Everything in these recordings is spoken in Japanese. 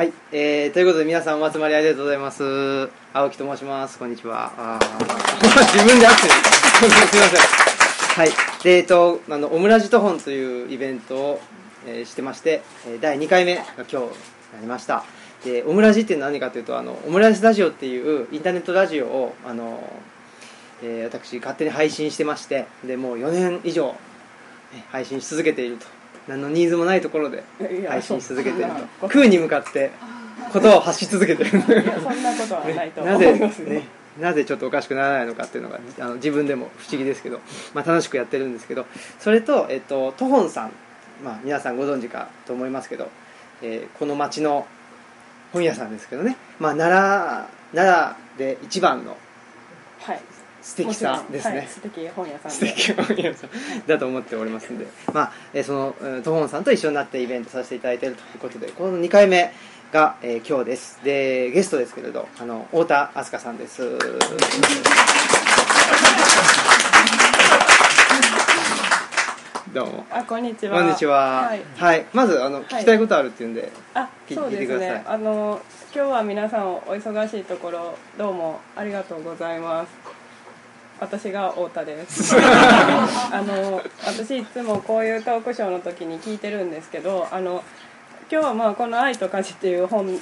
はい、えー、ということで皆さんお集まりありがとうございます。青木と申します。こんにちは。あ 自分でアクセルすいませんはい。でえっとあのオムラジトホンというイベントを、えーしてまして第2回目が今日なりました。でオムラジって何かというとあのオムラジラジオっていうインターネットラジオをあの、えー私勝手に配信してましてでもう4年以上配信し続けていると。何のニーズもないところで配信し続けていると。空に向かって言葉を発し続けてる。いやそんなことはないと思いますねなぜちょっとおかしくならないのかっていうのがあの自分でも不思議ですけど、まあ、楽しくやってるんですけどそれと、えっと、トホンさん、まあ、皆さんご存知かと思いますけど、えーこの町の本屋さんですけどね、まあ、奈良奈良で一番のはい素敵さですね、はい、素敵本屋さん素で敵な本屋さんだと思っておりますんで、まあ、えーそのうんトホンさんと一緒になってイベントさせていただいているということでこの2回目が、えー今日です。でゲストですけれどあの太田明日香さんです。どうも。あこんにちは。こんにちは。はい、はい、まずあの、聞きたいことあるっていうんであ聞そうです聞いてください。ね。あの今日は皆さんお忙しいところどうもありがとうございます私が太田です。あの私いつもこういうトークショーの時に聞いてるんですけどあの今日はまあこの「愛と家事」っていう本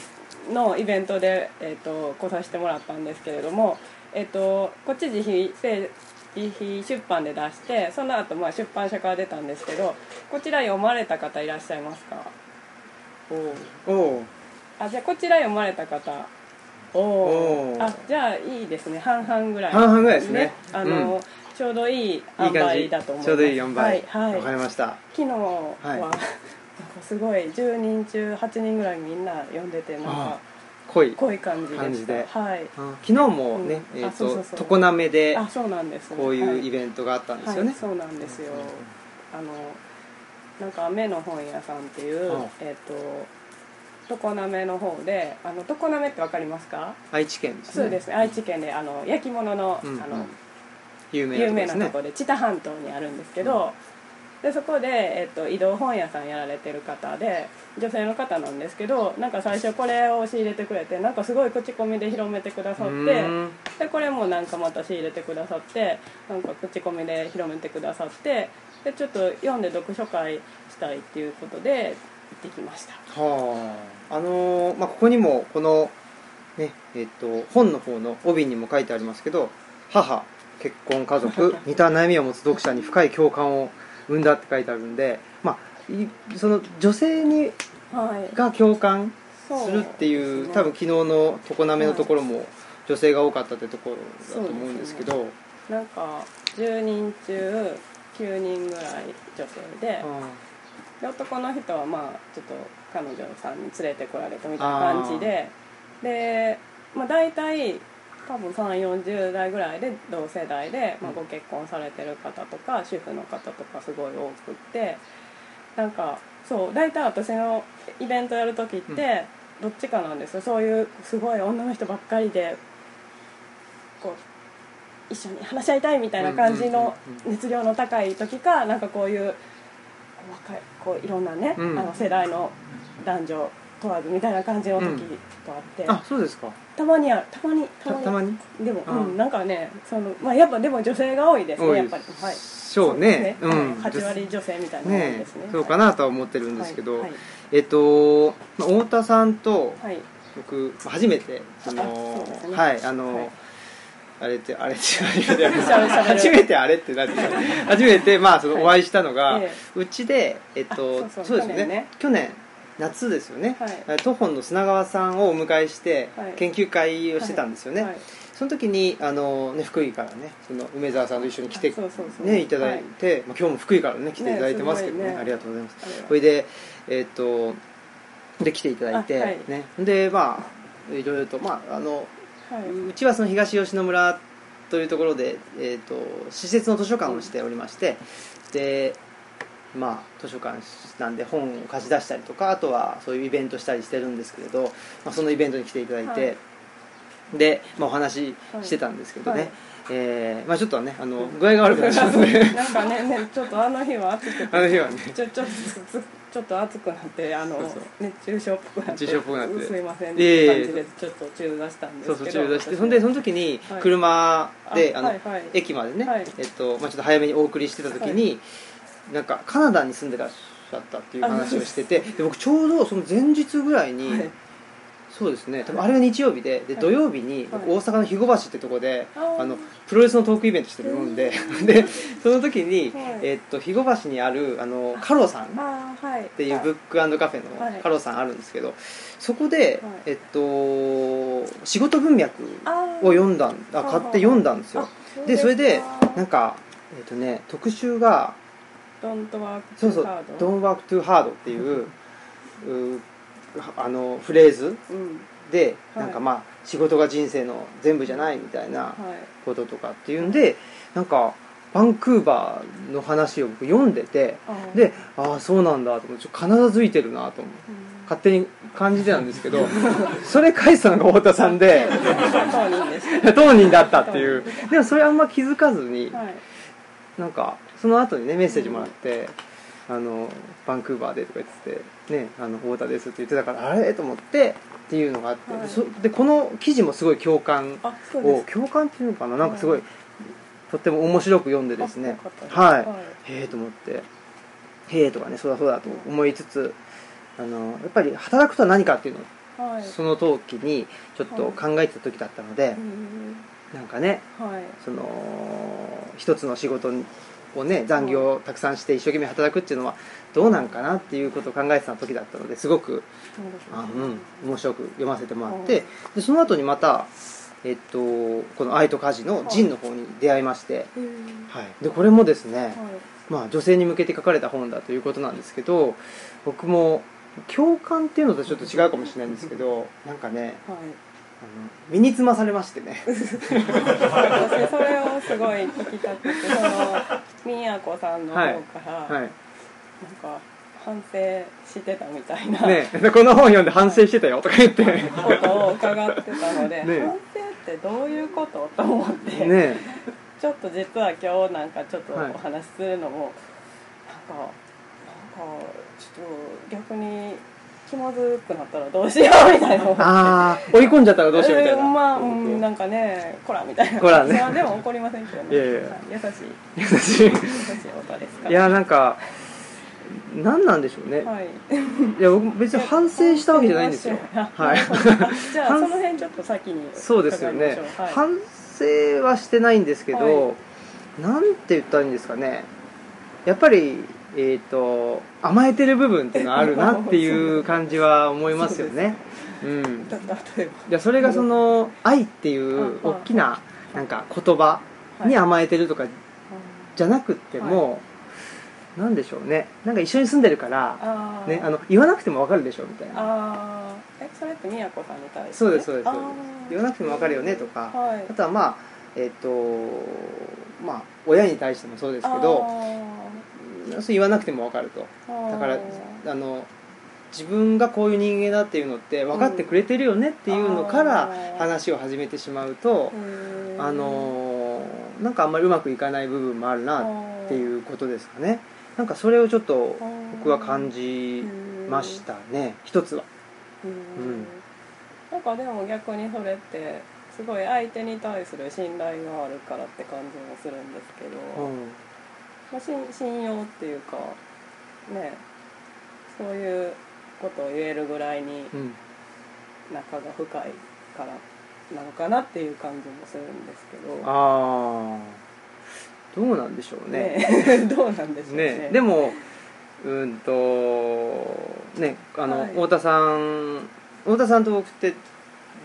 のイベントで、えー、と来させてもらったんですけれども、えー、とこっち自費自費出版で出してその後まあ出版社から出たんですけどこちら読まれた方いらっしゃいますか？おおあじゃあこちら読まれた方おおあじゃあいいですね。半々ぐらい。半々ぐらいですね。あの、うん。ちょうどいいいい塩感じ梅だと思います。ちょうどいい4倍はい、はい、わかりました。昨日は、はい。なんかすごい10人中8人ぐらいみんな読んでてなんあか濃い。濃い感じでした。感じで。はい。あ昨日もね、うん。えっ、と常滑であそうなんですこういうインベントがあったんですよね、はい、そうなんですよ。あのなんか雨の本屋さんっていう、うんえっ、と常滑の方であの常滑ってわかりますか？愛知県ですね。そうですね。愛知県であの焼き物の,、あの有名なとこですね。なとこで知多半島にあるんですけど、でそこで、えっと、移動本屋さんやられてる方で女性の方なんですけどなんか最初これを仕入れてくれてなんかすごい口コミで広めてくださってでこれもなんかまた仕入れてくださってなんか口コミで広めてくださってでちょっと読んで読書会したいっていうことで行ってきました。はああのーまあ、ここにもこの、ねえっと本の方の帯にも書いてありますけど母結婚家族 似た悩みを持つ読者に深い共感を生んだって書いてあるんで、まあ、いその女性にはい。が共感するっていうね。多分昨日の常滑のところも女性が多かったってところだと思うんですけど。なんか10人中9人ぐらい女性でで男の人はまあちょっと彼女さんに連れてこられたみたいな感じで。で、まあ、大体多分3 4 0代ぐらいで同世代で、まあ、ご結婚されてる方とか主婦の方とかすごい多くって。なんかそう大体私のイベントやる時ってどっちかなんですよ。そういうすごい女の人ばっかりでこう一緒に話し合いたいみたいな感じのうんうんうんうん。熱量の高い時かなんかこういう若いこういろんなね、うん。あの世代の男女問わずみたいな感じの時とあって、あそうですか。たまにある。たまにたたまに。でも、あうん、なんかねその、まあ、やっぱでも女性が多いですねやっぱり。はい。そうね。そうですうん。8割女性みたいなねですね。そうかなとは思ってるんですけど、はい。えっとまあ太田さんとはい、はい僕初めてそのあそうですね。はいあの、はいあれってあれって初めて初めてあれってなってた初めてまあそのはいお会いしたのが、ええ。うちでえっとあそうですよね。去年ね。去年夏ですよね、はい。徒歩の砂川さんをお迎えしてはい。研究会をしてたんですよね、はい。その時にあの、ね、福井からねその梅沢さんと一緒に来て、ね、いただいて、まあ、今日も福井からね来ていただいてますけどね。ね。ありがとうございます。それでえっとで来ていただいて、ね。でまあいろいろとまああのはい。うちはその東吉野村というところで、えー、と施設の図書館をしておりまして、でまあ図書館なんで本を貸し出したりとかあとはそういうイベントしたりしてるんですけれど、まあ、そのイベントに来ていただいて、はい。で、まあ、お話ししてたんですけどね、はい。えーまあ、ちょっとねあの具合が悪くなっちゃった なんかねねちょっとあの日は暑くて。あの日はね。ちょちょっとつちょっと暑くなってあの熱中症っぽくなって熱中症っぽくなって。すいませんって感じでちょっと中断したんでそうそう中断して私そんでその時にはい。車で、あの駅までね、はい。えっとまあ、ちょっと早めにお送りしてた時に、なんかカナダに住んでらっしゃったっていう話をしててで僕ちょうどその前日ぐらいに、はいそうですね。多分あれが日曜日でではい。土曜日に大阪の肥後橋ってとこで、あのプロレスのトークイベントしてるもんで でその時に、はい。えっと肥後橋にあるあのカロさんっっていうブックカフェはい。のカロさんあるんですけどそこで、はい。えっと仕事文脈を読んだんあはあ買って読んだんですよ。あでそれでかなんかえっとね特集がドントワークそうそうカー「ド Don't work too hard」っていうう あのフレーズうん。ではい。なんかまあ仕事が人生の全部じゃないみたいなはい。こととかっていうんでなんかバンクーバーの話を僕読んでてでああそうなんだと思ってちょっとカナダ付いてるなと思ってうん。勝手に感じてたんですけど それ返したのが太田さんで当人だったっていう。でもそれあんま気づかずにたはい。なんかその後にねメッセージもらって「あのバンクーバーで」とか言ってて「ねあの太田です」って言ってたからあれ？と思ってっていうのがあって、はい。でそでこの記事もすごい共感をす共感っていうのかな？なんかすごい、はいとっても面白く読んでですね。はい、はい。へえと思ってへえとかねそうだそうだと思いつつあのやっぱり働くとは何かっていうのをはい。その時にちょっと考えてた時だったので、うんなんかねはい。その一つの仕事をね残業をたくさんして一生懸命働くっていうのはどうなんかなっていうことを考えてた時だったのですごくあ、うん、面白く読ませてもらって。でその後にまた、えっと、この「愛と家事」の「ジン」の方に出会いまして、うんはい、でこれもですね、はい。まあ、女性に向けて書かれた本だということなんですけど僕も共感っていうのとちょっと違うかもしれないんですけどなんかねはいあの身につまされましてね。私それをすごい聞きたくてそのみやこさんの方から、はい。なんか反省してたみたいな、ね。でこの本読んで反省してたよとか言って。ねことを伺ってたので、ね。反省ってどういうこと？と思って、ね。ちょっと実は今日なんかちょっとはい。お話しするのも、なんかなんかちょっと逆に気まずくなったらどうしようみたいな。ああ追い込んじゃったらどうしようみたいな、えーまあ、うん、なんかねこらみたいな。こらね。まあでも怒りませんけどね。いやいや。はい優しい。優しい。優しい音ですから。いやなんか何なんでしょうね、はい。い、や僕別に反省したわけじゃないんですよ。あはい。あ じゃあ反その辺ちょっと先にそうですよね。はい。反省はしてないんですけど、はい。なんて言ったらいいんですかね。やっぱりえっ、と甘えてる部分っていうのはあるなっていう感じは思いますよね。うん。それがその愛っていう大きななんか言葉に甘えてるとかじゃなくっても、なんでしょうね。なんか一緒に住んでるから、ね、あの言わなくても分かるでしょみたいな。えそれってみやこさんに対してそうですそうです。そうですあー。言わなくても分かるよねとか、はい。あとはまあえっ、とまあ親に対してもそうですけどそう言わなくても分かると。だからあの自分がこういう人間だっていうのって分かってくれてるよねっていうのから話を始めてしまうと、へー。あのーなんかあんまりうまくいかない部分もあるなっていうことですかね。なんかそれをちょっと僕は感じましたね。一つは。うん。うん。なんかでも逆にそれってすごい相手に対する信頼があるからって感じもするんですけど、うんまあ、信信用っていうかねそういうことを言えるぐらいにうん。仲が深いからなのかなっていう感じもするんですけど。ああどうなんでしょうね。ね。どうなんでしょうね。ね。でもうんとねあの、はい。太田さん太田さんと僕って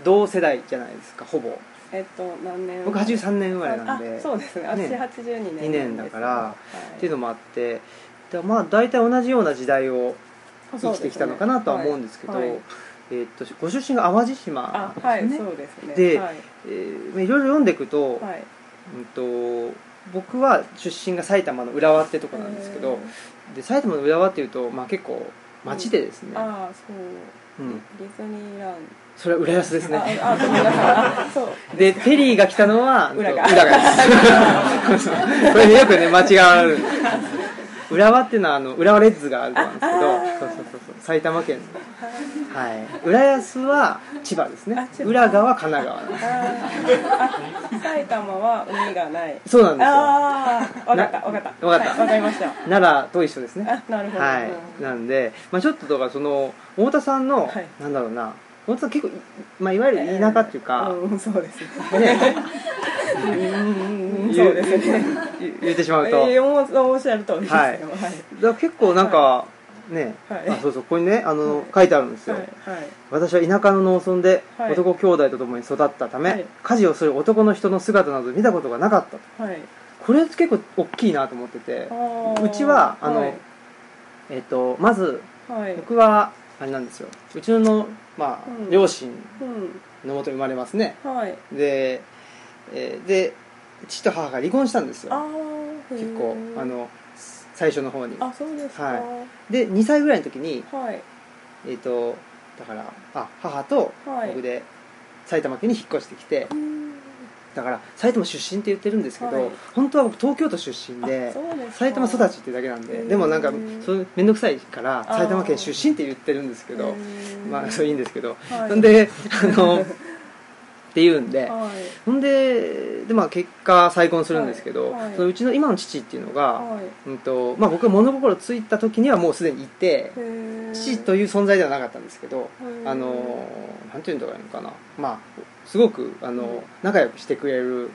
同世代じゃないですかほぼえっと何年？僕83年生まれなんで。あそうですね。私ね82年2年だからはい。っていうのもあって。でまあ大体同じような時代を生きてきたのかなとは思うんですけどはい。はいえーっとご出身が淡路島ですね。そうですね。ではい。えーまあいろいろ読んでいくと,、はい。うん、と僕は出身が埼玉の浦和ってとこなんですけどで埼玉の浦和っていうと、まあ、結構町でですね、ああそう。うん。ディズニーランそれは浦安ですドねでテリーが来たのは浦賀ですこれねよくね間違われる。浦和っていうのはあの浦和レッズがあるんですけどそうそうそうそう。埼玉県の。はい。浦安は千葉ですね。浦賀は神奈川埼玉は海がない。そうなんですよ。ああ分かった分かった。わかった。はいわかりました。奈良と一緒ですね。あなるほど。はい。うんなんで、まあ、ちょっとだからその太田さんの、はい。なんだろうな太田さん結構い,、まあ、いわゆる田舎っていうか、うんそうですね。ね。うんそうですね。言言ってしまうと、ええおっしゃる通りですよ。ははい。結構なんか、ね、はい。あそうそうここにねあの、はい。書いてあるんですよ、はいはい。私は田舎の農村ではい。男兄弟と共に育ったため、はい。家事をする男の人の姿など見たことがなかったと。はい。これ結構大きいなと思っててうちはあの、はい。えっとまずはい。僕はあれなんですよ。うちの、まあうん。両親うんのもとに生まれますね。はい。で,、えーで父と母が離婚したんですあよー。結構へーあの最初の方に。あそうですか。はで2歳ぐらいの時にはい。えっ、とだからあ母とはい。僕で埼玉県に引っ越してきて、うんだから埼玉出身って言ってるんですけど、はい。本当は僕東京都出身あで埼玉育ちってだけなんででもなんか面倒くさいから埼玉県出身って言ってるんですけどまあそれいいんですけど、はい。ほんであの っていうんで、はい。ほんでで、まあ、結果再婚するんですけど、はい。はい。そのうちの今の父っていうのが、はい。うんとまあ、僕が物心ついた時にはもうすでにいて父という存在ではなかったんですけどあのなんていうんだろうかなまあすごくあの、うん。仲良くしてくれるうん。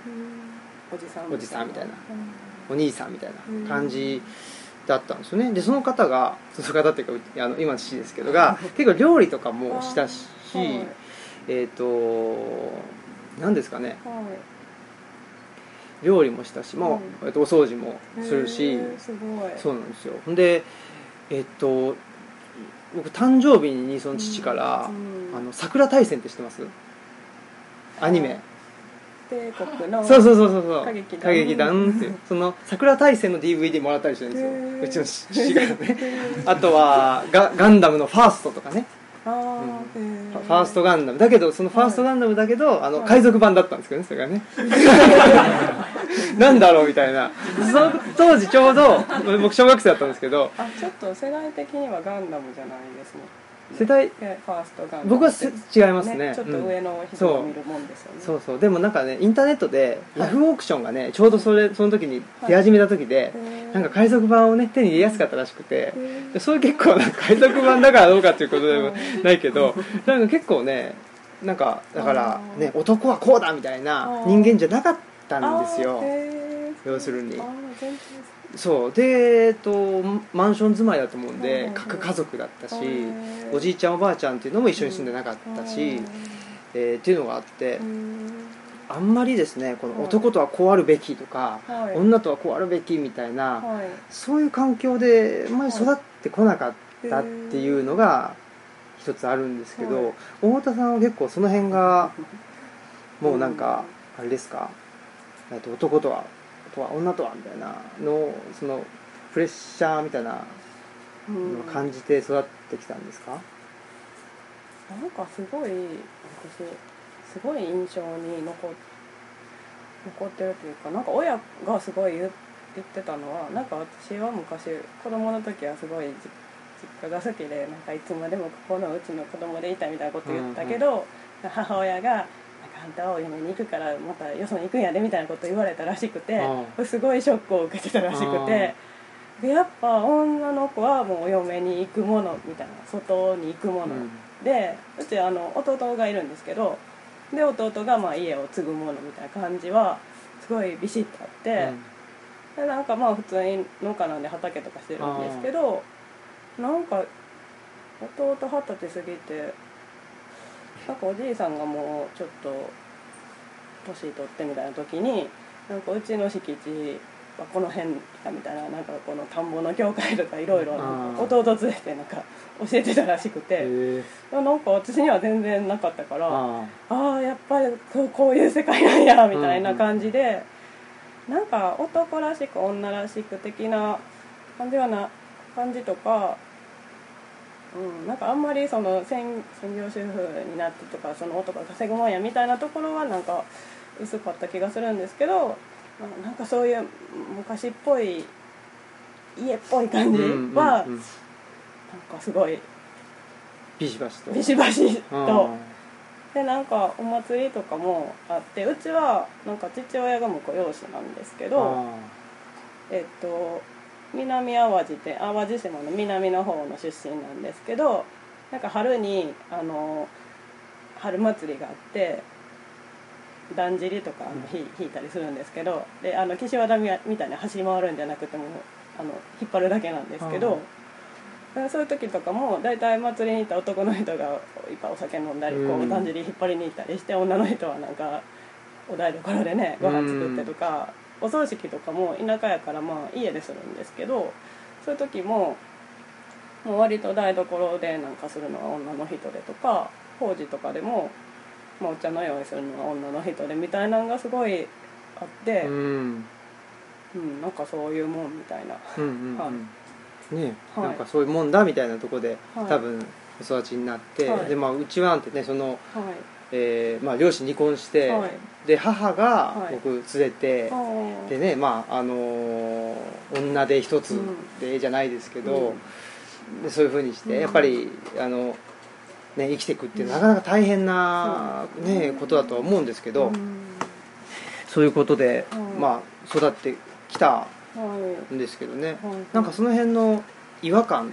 おじさん。みたいな。うん。お兄さんみたいな感じだったんですよね。でその方がその方っていうかうあの今の父ですけどが結構料理とかもしたし、はいえっ、と何ですかね。は料理もしたし、まあうん。えっとお掃除もいするしすごい。そうなんですよ。ほんでえっ、と僕誕生日にその父から「うん。あの桜大戦」って知ってます？アニメ。帝国のそうそうそうそうそう。歌劇団。歌劇団ってその桜大戦の DVD もらったりしてるんですよ。うちの父がね。あとはガガンダムのファーストとかねあーファーストガンダム。だけどそのファーストガンダムだけど、あのはい。海賊版だったんですけどねそれがね。なんだろうみたいな。その当時ちょうど僕小学生だったんですけど。あちょっと世代的にはガンダムじゃないですね世代えファーストガンダム僕はせ違いますね。ちょっと上の人そうが見るもんですよね、そう。そう。でもなんかねインターネットではい。ヤフーオークションがねちょうどそれその時に出始めた時で、へー。なんか海賊版をね手に入れやすかったらしくてそれ結構なんか海賊版だからどうかっていうことでも ないけどなんか結構ねなんかだからね男はこうだみたいな人間じゃなかったんですよ。要するに。あー全然そう。でえっとマンション住まいだと思うんはいで各家族だったしおじいちゃんおばあちゃんっていうのも一緒に住んでなかったし、えーっていうのがあってうん。あんまりですねこの男とはこうあるべきとか、はい。女とはこうあるべきみたいな、はい。そういう環境であんまり育ってこなかったっていうのが一つあるんですけど、はい。太田さんは結構その辺がもうなんかあれですか、と男とはとは女とはみたいなのをそのプレッシャーみたいなうん。のを感じて育ってきたんですか、なんかすごい私すごい印象に残っ残ってるというかなんか親がすごい言言ってたのはなんか私は昔子供の時はすごい実実家が好きでなんかいつまでもここのうちの子供でいたみたいなこと言ったけど、母親がなん。かあんたはお嫁に行くからまたよそに行くんやでみたいなこと言われたらしくてうすごいショックを受けてたらしくてでやっぱ女の子はもうお嫁に行くものみたいな外に行くもの、うん。でうちあの弟がいるんですけどで弟がまあ家を継ぐものみたいな感じはすごいビシッとあって、でなんかまあ普通に農家なんで畑とかしてるんですけどなんか弟二十歳過ぎてなんかおじいさんがもうちょっと年取ってみたいな時になんかうちの敷地はこの辺やみたいななんかこの田んぼの境界とかいろいろ弟連れてなんか教えてたらしくて。なんか私には全然なかったからあああやっぱりこうこういう世界なんやみたいな感じで、なんか男らしく女らしく的な感じはな感じとかうん、なんかあんまりその専専業主婦になってとかその男が稼ぐもんやみたいなところはなんか薄かった気がするんですけどななんかそういう昔っぽい家っぽい感じは、なんかすごいビシバシと。ビシバシうん。とでなんかお祭りとかもあってうちはなんか父親が婿養子なんですけどあえっと南淡路って淡路島の南の方の出身なんですけどなんか春にあの春祭りがあってだんじりとかあの引引いたりするんですけどであの岸和田みみたいに走り回るんじゃなくてもあの引っ張るだけなんですけど、そういう時とかも大体祭りに行った男の人がいっぱいお酒飲んだりこううん。だんじり引っ張りに行ったりして女の人はなんかお台所でねご飯作ってとか、お葬式とかも田舎やからまあ家でするんですけどそういう時ももう割と台所でなんかするのは女の人でとか法事とかでも、まあ、お茶の用意するのは女の人でみたいなのがすごいあって、ううんんなんかそういうもんみたいな。うんうんはうん。ねはい。なんかそういうもんだみたいなところではい。多分お育ちになってはい。でまあうちはなんてねそのはいえーまあ両親離婚してはい。で母がはい。僕連れてあーでねまああのー女で一つでじゃないですけど、でそういうふうにして、うん。やっぱりあの、ね、生きていくってなかなか大変な、ねことだとは思うんですけど、うん。そういうことで、うん。まあ、育ってきたはい。んですけどね、はい。なんかその辺の違和感っ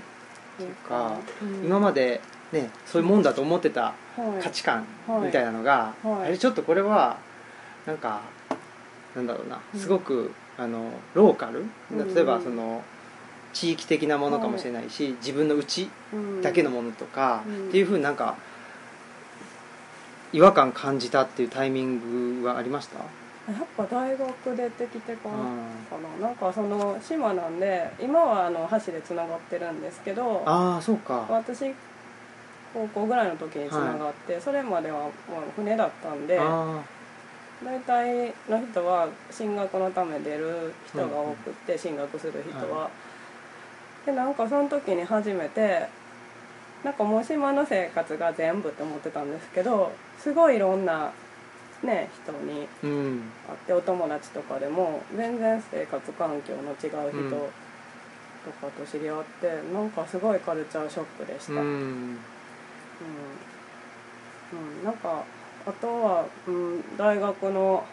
ていうか、うん。今まで、ね、そういうもんだと思ってたはい価値観はい。みたいなのが、はい。あれちょっとこれはなんかなんだろうなうん。すごく、あのローカル？うん。例えばその地域的なものかもしれないし、自分の内うん。だけのものとか、うん。っていうふうになんか違和感感じたっていうタイミングはありました、やっぱ大学出てきてからうん。かななんかその島なんで今はあの橋でつながってるんですけどああそうか。私高校ぐらいの時につながって、それまではまあ船だったんであ大体の人は進学のため出る人が多くって、進学する人は、はでなんかその時に初めてなんかもう島の生活が全部って思ってたんですけどすごいいろんなね人に会ってお友達とかでも全然生活環境の違ううん。人とかと知り合って、なんかすごいカルチャーショックでした、ううんんうん、なんかあとは、うん、大学の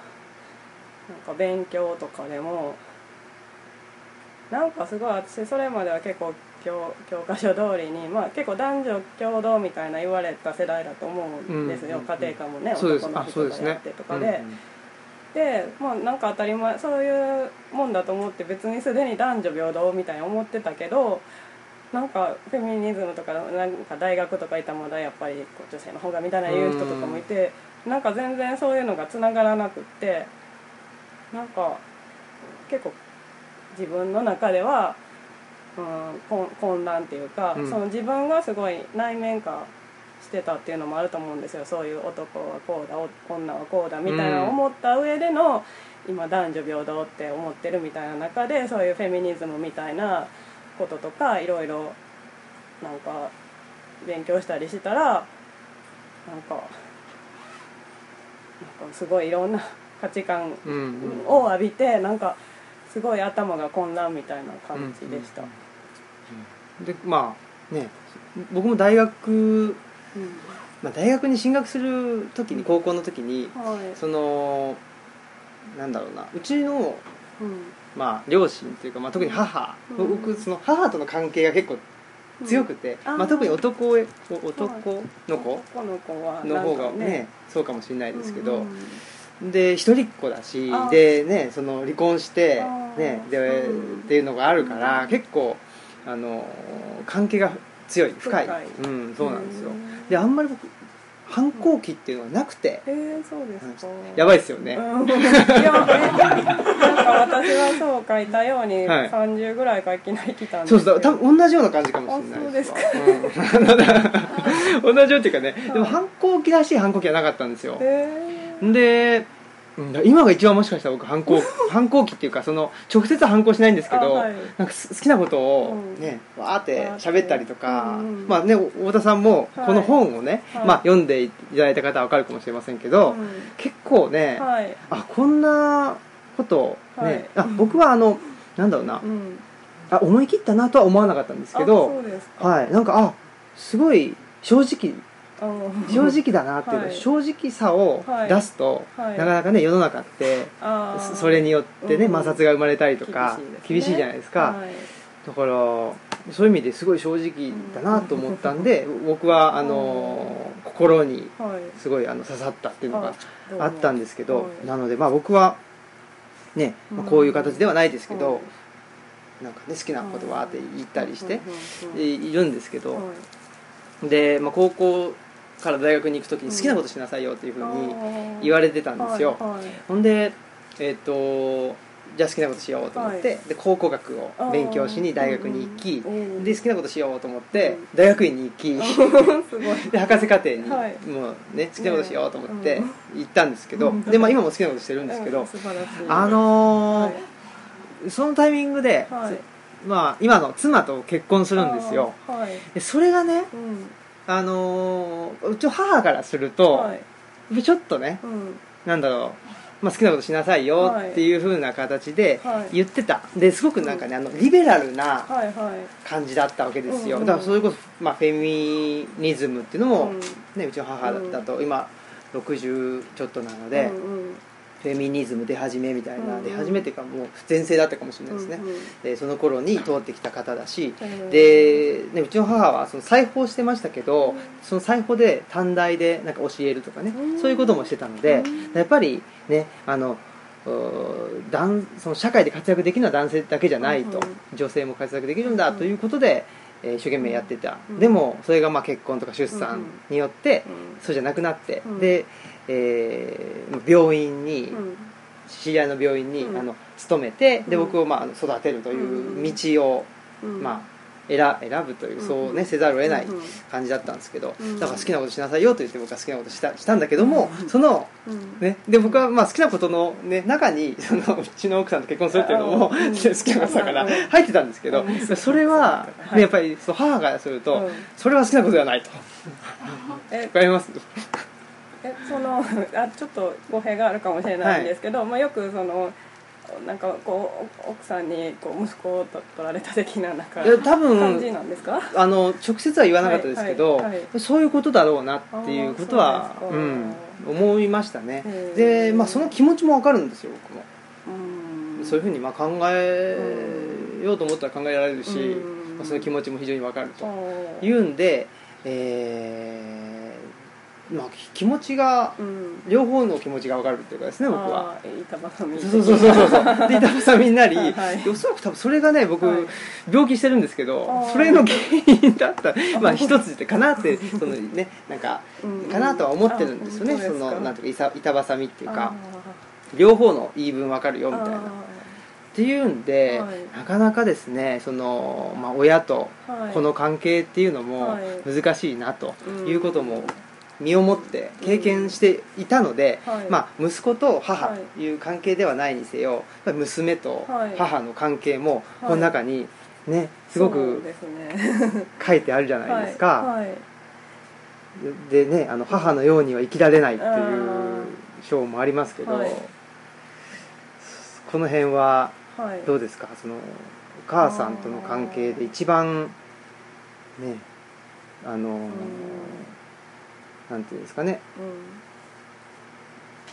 なんか勉強とかでもなんかすごい私それまでは結構教教科書通りに、まあ、結構男女共同みたいな言われた世代だと思うんですよ、うん家庭科もね男の人がやってとかで。うん。でまあなんか当たり前そういうもんだと思って別にすでに男女平等みたいに思ってたけどなんかフェミニズムとかなんか大学とかいたらまだやっぱりこう女性の方がみたいな言う人とかもいてなんか全然そういうのがつながらなくってなんか結構自分の中では、うん、混混乱っていうか、うん。その自分がすごい内面化してたっていうのもあると思うんですよ。そういう男はこうだお女はこうだみたいなうん思った上での、今男女平等って思ってるみたいな中でそういうフェミニズムみたいなこととかいろいろなんか勉強したりしたらなんかなんかすごいいろんな 価値観を浴びてなんかすごい頭が混乱みたいな感じでした。でまあね僕も大学、うん。まあ、大学に進学する時に高校の時にはい。そのなんだろうなうちの、うんまあ、両親っていうか、まあ、特に母、うん僕その母との関係が結構強くて、うん。まあ、特に男男の子？男の子はの方がね。そうかもしれないですけど、うん。で一人っ子だしでねその離婚してねで、うん。っていうのがあるから、結構あの関係が強い。深い。うん、そうなんですよ。うん。であんまり僕反抗期っていうのがなくて、えー、そうですか。やばいですよね、うん。いやえなんか私はそう書いたようにはい。30ぐらいからいきなり来たんでそうそう多分同じような感じかもしれないです。わうん。同じようっていうかねでも反抗期らしい反抗期はなかったんですよ。へでうん今が一番もしかしたら僕反抗 反抗期っていうかその直接反抗しないんですけど、あはい。なんかす好きなことをうん。ね、わーって。喋ったりとか、うんうんまあね太田さんもはい。この本をね、はい。まあ、読んでいただいた方は分かるかもしれませんけど、うん。結構ね、はい。あこんなことをね、はい。あ僕はあのなんだろうな、うん。あ思い切ったなとは思わなかったんですけあどはい。なんかあすごい正直あ正直だなっていうか、はい。正直さを出すと、はい。なかなかね世の中ってそれによってねうん。摩擦が生まれたりとか厳しいじゃないですか、はい。だからそういう意味ですごい正直だなと思ったんで、僕はあの心にはい。すごいあの刺さったっていうのがあったんですけどはい。なのでまあ僕はね、まあ、こういう形ではないですけど、はい。なんかね好きなことわーって言ったりして、いるんですけど、はい。で、まあ、高校から大学に行く時に好きなことしなさいよっていうふうに言われてたんですよ、ほんでえっ、とじゃあ好きなことしようと思って、はい。で考古学を勉強しに大学に行き、うんうんで好きなことしようと思ってうん。大学院に行き、で博士課程にはい。もうね好きなことしようと思ってうん行ったんですけど、うん。でまあ、今も好きなことしてるんですけど、あのーはい。そのタイミングで、はい。まあ、今の妻と結婚するんですよ。それがね、うんあのーうちの母からすると、はい。ちょっとねうん。なんだろう、まあ、好きなことしなさいよっていう風な形ではい。言ってた。ですごくなんかねあのリベラルなはいはい。感じだったわけですよ、うんうんだからそれこそ、まあ、フェミニズムっていうのも、うん。ね、うちの母だと今60ちょっとなので、うんうんフェミニズム出始めみたいな、うんうん。出始めっていうかもう全盛だったかもしれないですね、うんうん。でその頃に通ってきた方だし、うんで、ね、うちの母はその裁縫してましたけど、うん。その裁縫で短大でなんか教えるとかね、うん。そういうこともしてたので、うん。やっぱりねあのその社会で活躍できるのは男性だけじゃないと、うん女性も活躍できるんだということで、えー一生懸命やってた、うん。でもそれがまあ結婚とか出産によって、うん。そうじゃなくなって、うん。で、えー病院に、うん。知り合いの病院に、うん。あの勤めてでうん。僕を、まあ育てるという道を、うん。まあ、選選ぶというそうねせざるを得ないうん感じだったんですけど、うんだから好きなことしなさいよと言って僕は好きなことしたしたんだけども、その、うん。ね、で僕はまあ好きなことの、ね、中に そのうちの奥さんと結婚するっていうのも、好きなことだからうん入ってたんですけど、うんそれは、はいね、やっぱりそう母からすると、うん。それは好きなことではないと。え。わかります？えその あちょっと語弊があるかもしれないんですけど、まあ、よくそのなんかこう奥さんにこう息子をと取られた的ななんか多分感じなんですか？あの直接は言わなかったですけど、はいはい。はそういうことだろうなっていうことはうですか。ん、思いましたね。で、まあ、その気持ちも分かるんですよ僕も、うん。そういうふうにまあ考えようと思ったら考えられるし、うん。まあ、その気持ちも非常に分かるとあいうんで、えーまあ、気持ちがうん。両方の気持ちが分かるっていうかですね僕は。板挟みそうそうそうそうそう。で板挟みになり、はいでおそらく多分それがね僕、はい。病気してるんですけどそれの原因だったまあ 一つでかなってそのねなんかうん。かなとは思ってるんですよね、あそのなんていうか板板挟みっていうか。あ両方の言い分分かるよーみたいな。っあていうんで、はい。なかなかですねその、まあ、親とこの関係っていうのもはい。難しいなとうんいうことも身をもって経験していたので、はい。まあ、息子と母はい。という関係ではないにせよやっぱり娘とはい。母の関係もはい。この中にねすごそうく書いてあるじゃないですか、はい。はい。でねあの母のようには生きられないっていうあ章もありますけど、はい。この辺ははい。どうですか？そのお母さんとの関係で一番ねあのんなんていうんですかね。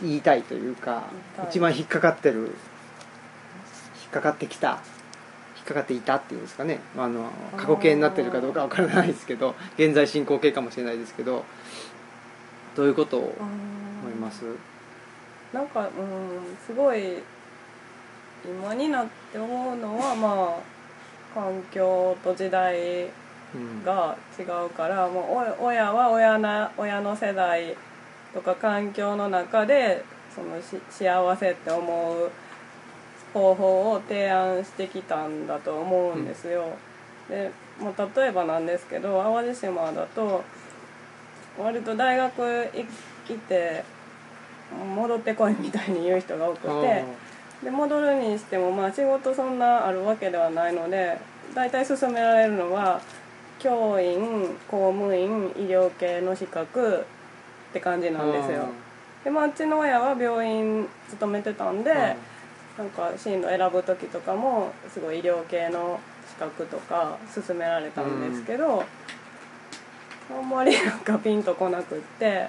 うん。言いたいというか一番引っかかってる引っかかってきた引っかかっていたっていうんですかね。あの過去形になってるかどうかわからないですけど現在進行形かもしれないですけどどういうことを思います。なんかうんすごい今になって思うのはまあ環境と時代うんが違うからもうお親は親な親の世代とか環境の中でそのし幸せって思う方法を提案してきたんだと思うんですよ。でもう例えばなんですけど淡路島だと割と大学行って戻ってこいみたいに言う人が多くてで戻るにしてもまあ仕事そんなあるわけではないので大体勧められるのは教員公務員医療系の資格って感じなんですよ。でまあうちの親は病院勤めてたんで、なんか進路選ぶ時とかもすごい医療系の資格とか勧められたんですけど、あんまりなんかピンとこなくって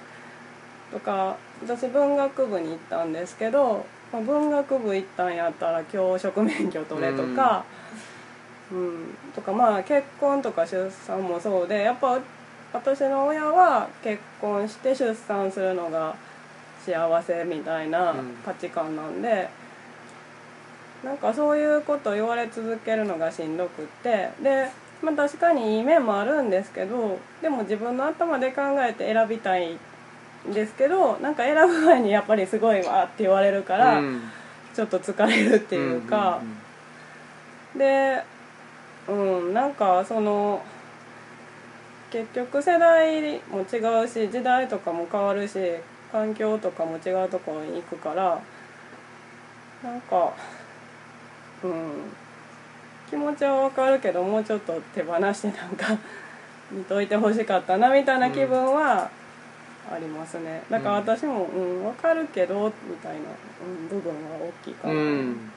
とか私文学部に行ったんですけど、まあ、文学部行ったんやったら教職免許取れとか、うん。とかまあ結婚とか出産もそうでやっぱ私の親は結婚して出産するのが幸せみたいな価値観なんで、なんかそういうこと言われ続けるのがしんどくってで、まあ、確かにいい面もあるんですけどでも自分の頭で考えて選びたいんですけどなんか選ぶ前にやっぱりすごいわって言われるから、うん。ちょっと疲れるっていうか。でうんなんかその結局世代も違うし時代とかも変わるし環境とかも違うところに行くからなんかうん気持ちはわかるけどもうちょっと手放してなんか 見といてほしかったなみたいな気分はありますね。だから私も、うん、分かるけどみたいな、うん、部分は大きいかな、うん。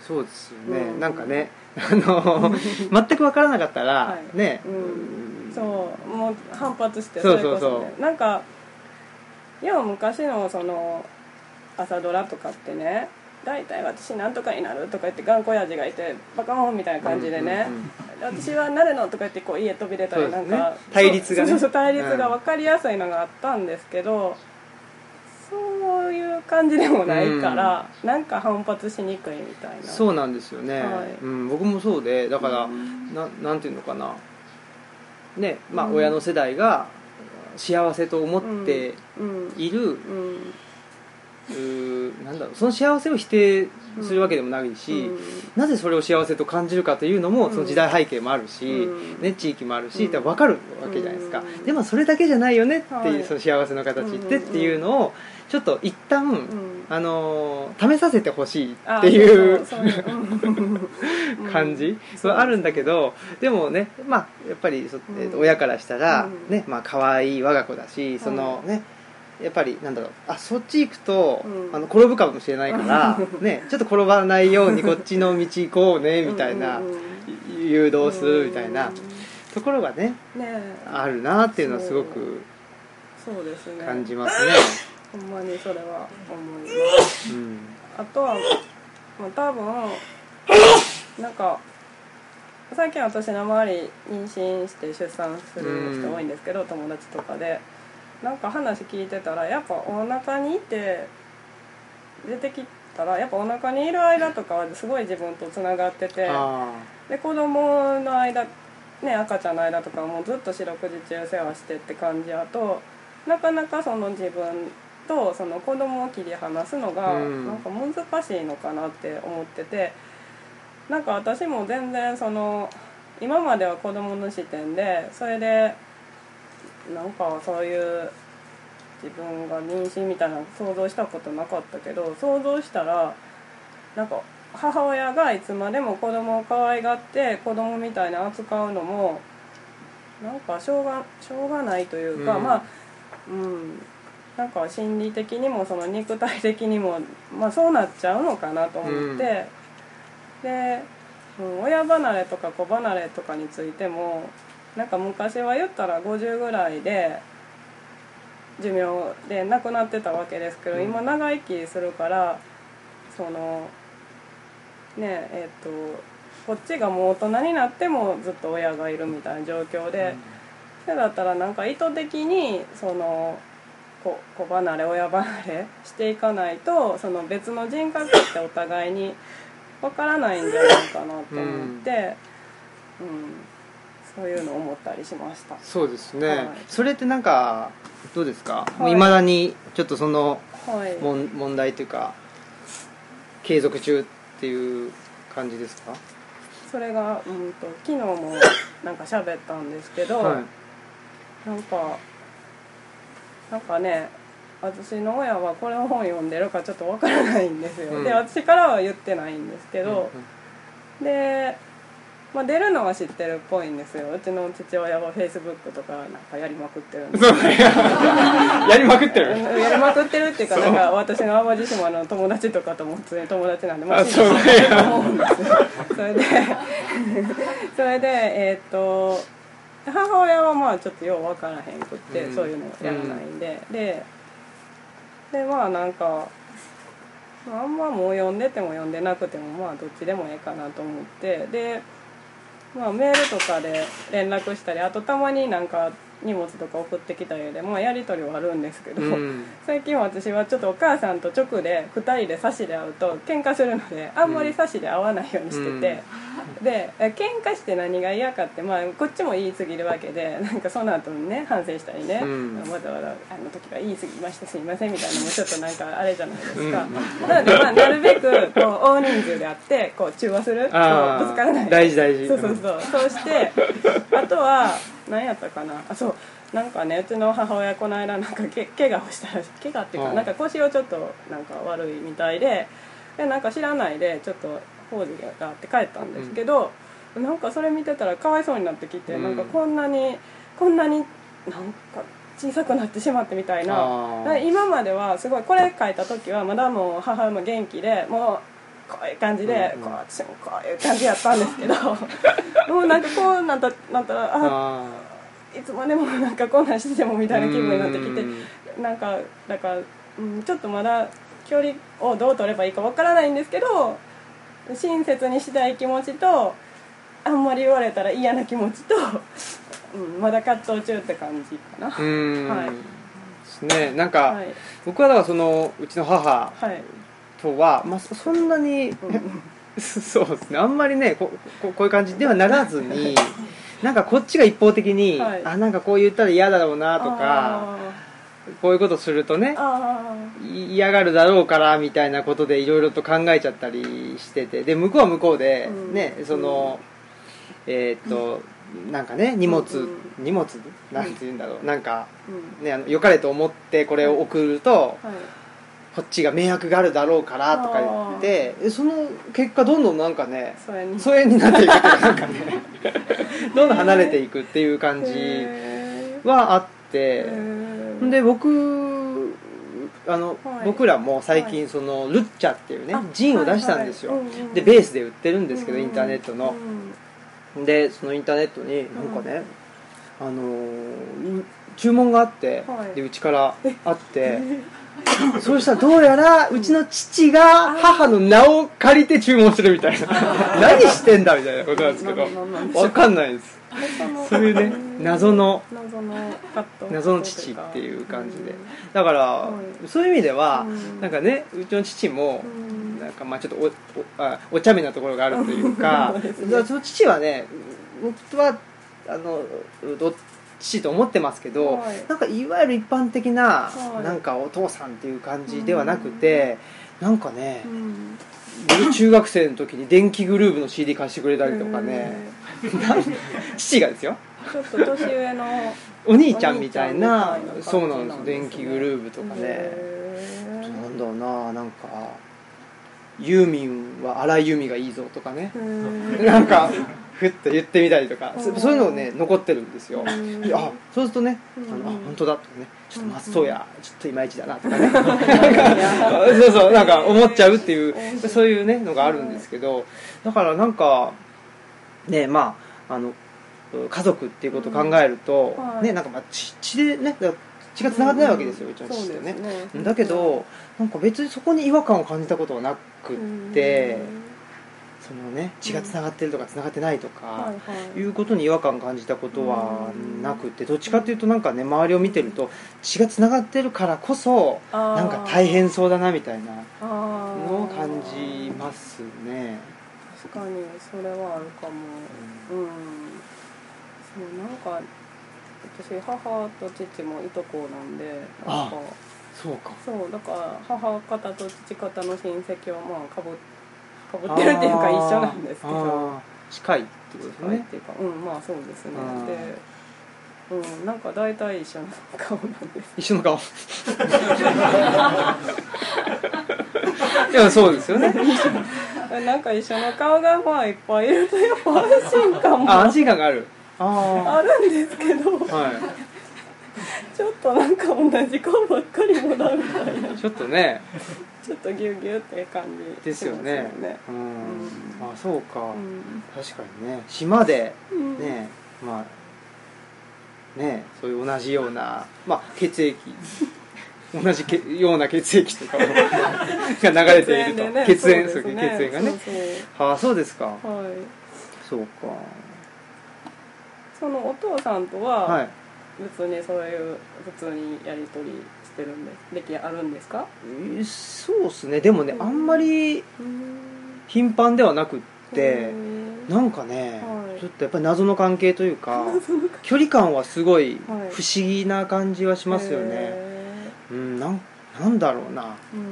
そうですよね、うん。なんかねあの全く分からなかったら、はい。ね、うん。そうもう反発してそうそうれこそね。そうなんか要は昔のその朝ドラとかってね大体私なんとかになるとか言って頑固親父がいてバカモンみたいな感じでね、うんうん私はなるのとか言ってこう家飛び出たりなんか、対立がね。そうそう対立が分かりやすいのがあったんですけど、そういう感じでもないから、なんか反発しにくいみたいな。そうなんですよね、はい。うん、僕もそうでだから、うん。ななんていうのかな。ねまあ、うん。親の世代が幸せと思ってうん。いる、うん。うーなんだろうその幸せを否定するわけでもないし、うん。なぜそれを幸せと感じるかというのもその時代背景もあるし、うん。ね、地域もあるし、うん。分かるわけじゃないですか、うん。でもそれだけじゃないよねっていう、はい。その幸せの形ってうんっていうのをちょっと一旦、うん。あのー試させてほしいっていう 感じあるんだけどでもねまあやっぱりそ、えー親からしたら、うん。ねまあ可愛い我が子だしそのねやっぱりなんだろう。あそっち行くと、うん。あの転ぶかもしれないから、ね、ちょっと転ばないようにこっちの道行こうねみたいな、うん。うん誘導するみたいなうんところがねね。えあるなっていうのはすごくそう。ですね。感じますね。ほんまにそれは思います。うん。あとは、まあ、多分なんか最近私の周り妊娠して出産する人多いんですけど、友達とかでなんか話聞いてたらやっぱお腹にいて出てきたらやっぱお腹にいる間とかはすごい自分とつながっててあで子供の間ね赤ちゃんの間とかもずっと四六時中世話してって感じやとなかなかその自分とその子供を切り離すのがうん。なんか難しいのかなって思っててなんか私も全然その今までは子供の視点でそれでなんかそういう自分が妊娠みたいなの想像したことなかったけど想像したらなんか母親がいつまでも子供を可愛がって子供みたいに扱うのもなんかしょうがしょうがないというか、うん。まあうん。なんか心理的にもその肉体的にも、まあ、そうなっちゃうのかなと思って、うん。で、うん、親離れとか子離れとかについてもなんか昔は言ったら50ぐらいで寿命で亡くなってたわけですけど、うん。今長生きするからそのねえっ、とこっちがもう大人になってもずっと親がいるみたいな状況で、それだったらなんか意図的にその子子離れ親離れしていかないとその別の人格ってお互いにわからないんじゃないかなと思って、うんそういうのを思ったりしました。そうですね、はい。それってなんかどうですか、はい。いまだにちょっとそのはい。もん問題というか継続中っていう感じですか？それが、うん、と昨日もなんか喋ったんですけど、はい。なんかなんかね私の親はこれを本読んでるかちょっとわからないんですよ、うん。で私からは言ってないんですけど、で、まあ、出るのは知ってるっぽいんですよ。うちの父親はフェイスブックとかなんかやりまくってるんで。そうねやりまくってる。うんやりまくってるっていうかなんか私の淡路島の友達とかとも普通に友達なんでまあそう。と思うんですよ。それで それでえーっと母親はまあちょっとよう分からへんくって、うん。そういうのやらないんで、ででまあなんかまああんまもう読んでても読んでなくてもまあどっちでもええかなと思って。でまあメールとかで連絡したりあとたまになんか荷物とか送ってきたりでまあやり取りはあるんですけど、うん。最近私はちょっとお母さんと直で2人で差しで会うと喧嘩するのであんまり差しで会わないようにしてて、でえ喧嘩して何が嫌かって、まあ、こっちも言い過ぎるわけでなんかその後にね反省したりね、うん。わざわざあの時は言い過ぎましたすいませんみたいなのもちょっとなんかあれじゃないですか、なので、まあ、なるべくこう大人数であってこう中和するぶつからない。大事大事。そうそうそう。そうしてあとは何やったかな？あそう。なんかねうちの母親この間なんかけ怪我をしたらし怪我っていうかうん。なんか腰をちょっとなんか悪いみたいででなんか知らないでちょっと工事があって帰ったんですけど、なんかそれ見てたらかわいそうになってきて、うん。なんかこんなにこんなになんか小さくなってしまってみたいな。今まではすごいこれ書いた時はまだもう母親も元気でもうこういう感じで、うんうん。こう私もこういう感じやったんですけど もうなんかこうなったなったらああいつまでもなんかこんなんしててもみたいな気分になってきうんてなんかだから、うん、ちょっとまだ距離をどう取ればいいかわからないんですけど親切にしたい気持ちとあんまり言われたら嫌な気持ちと、うん、まだ葛藤中って感じかな、うん。はい。ね。なんか、はい。僕はだからそのうちの母はいとは、まあ、そそんなに、そうですね。あんまりねこここういう感じではならずになんかこっちが一方的に、はい。あなんかこう言ったら嫌だろうなとかあこういうことするとね嫌がるだろうからみたいなことでいろいろと考えちゃったりしててで向こうは向こうでうん。ね、そのえーっとなんかね荷物、うん荷物？なんて言うんだろう。なんかねあの良かれと思ってこれを送るとはいこっちが迷惑があるだろうからとか言ってでその結果どんどんなんかね疎遠に。なっていくっていうかなんかねどんどん離れていくっていう感じはあってで僕あの、はい。僕らも最近はそのルッチャっていうねあジンを出したんですよ、はいはいうんうんでベースで売ってるんですけど、うんインターネットの。う、んでそのインターネットになんかね、あのーう注文があって、はい。でうちからあって そうしたらどうやらうちの父が母の名を借りて注文してるみたいな。何してんだみたいなことなんですけど。なななんでしょうわかんないです。そういうね謎の謎の父っていう感じで。うんだから、はい。そういう意味では、うん。なんかねうちの父も、うん。なんかまあちょっとおおあお茶目なところがあるというか。その父はね僕はあのどっちと思ってますけど、はい。なんかいわゆる一般的な、はい。なんかお父さんっていう感じではなくて、なんかねう、ん。僕中学生の時に電気グルーヴの CD 貸してくれたりとかね、父がですよ。ちょっと年上のお兄ちゃんみたいなそうなんです電気グルーヴとかね、へなんだろうななんかユーミンは荒井由実がいいぞとかね。ー。なんかふっと言ってみたりとかそういうのね残ってるんですよ。うん。であそうするとねあうん。のあ本当だ。とかねちょっと松任谷ちょっといまいちだな。とかね。そうそうなんか思っちゃうっていうそういうねのがあるんですけどだからなんかねまああの家族っていうことを考えるとうんはい。ねなんかまあ血血でね血がつながってないわけですようちの父とね。そうですね。だけどなんか別にそこに違和感を感じたことはなくってそのね血がつながってるとかつながってないとか、はいうことに違和感を感じたことはなくてどっちかっていうとなんかね周りを見てると血がつながってるからこそなんか大変そうだなみたいなあのをー感じますね。確かにそれはあるかも。うん。そうなんか私母と父もいとこなんでなんか。そうか。そうだから母方と父方の親戚はまあかぶかぶってるっていうか一緒なんですけど。近いってことですね。近いっていうかうんまあそうですね。でううん、なんか大体一緒の顔なんです。一緒の顔。いやそうですよね。なんか一緒の顔がまあいっぱいいるとやっぱ安心感もああ安心感がある。あるんですけど。あはい。ちょっとなんか同じ顔ばっかりもらうみたいな。ちょっとねちょっとギュギュって感じですよね。しますよね。うん、あそうか、うん。確かにね。島でうん。ねまあねそういう同じようなまあ血液。同じけような血液とかも が流れていると。ね血縁そうそうです血縁がね。そうああそうですか。そうはい。そうか。そのお父さんとは、はい。別にそういう普通にやり取りしてるんです。歴あるんですか？えーそうですね。でもねうん。あんまりうん。頻繁ではなくってうんなんかね、はい。ちょっとやっぱり謎の関係というか 距離感はすごいはい。不思議な感じはしますよね、へうんなんなんだろうな。ーうん。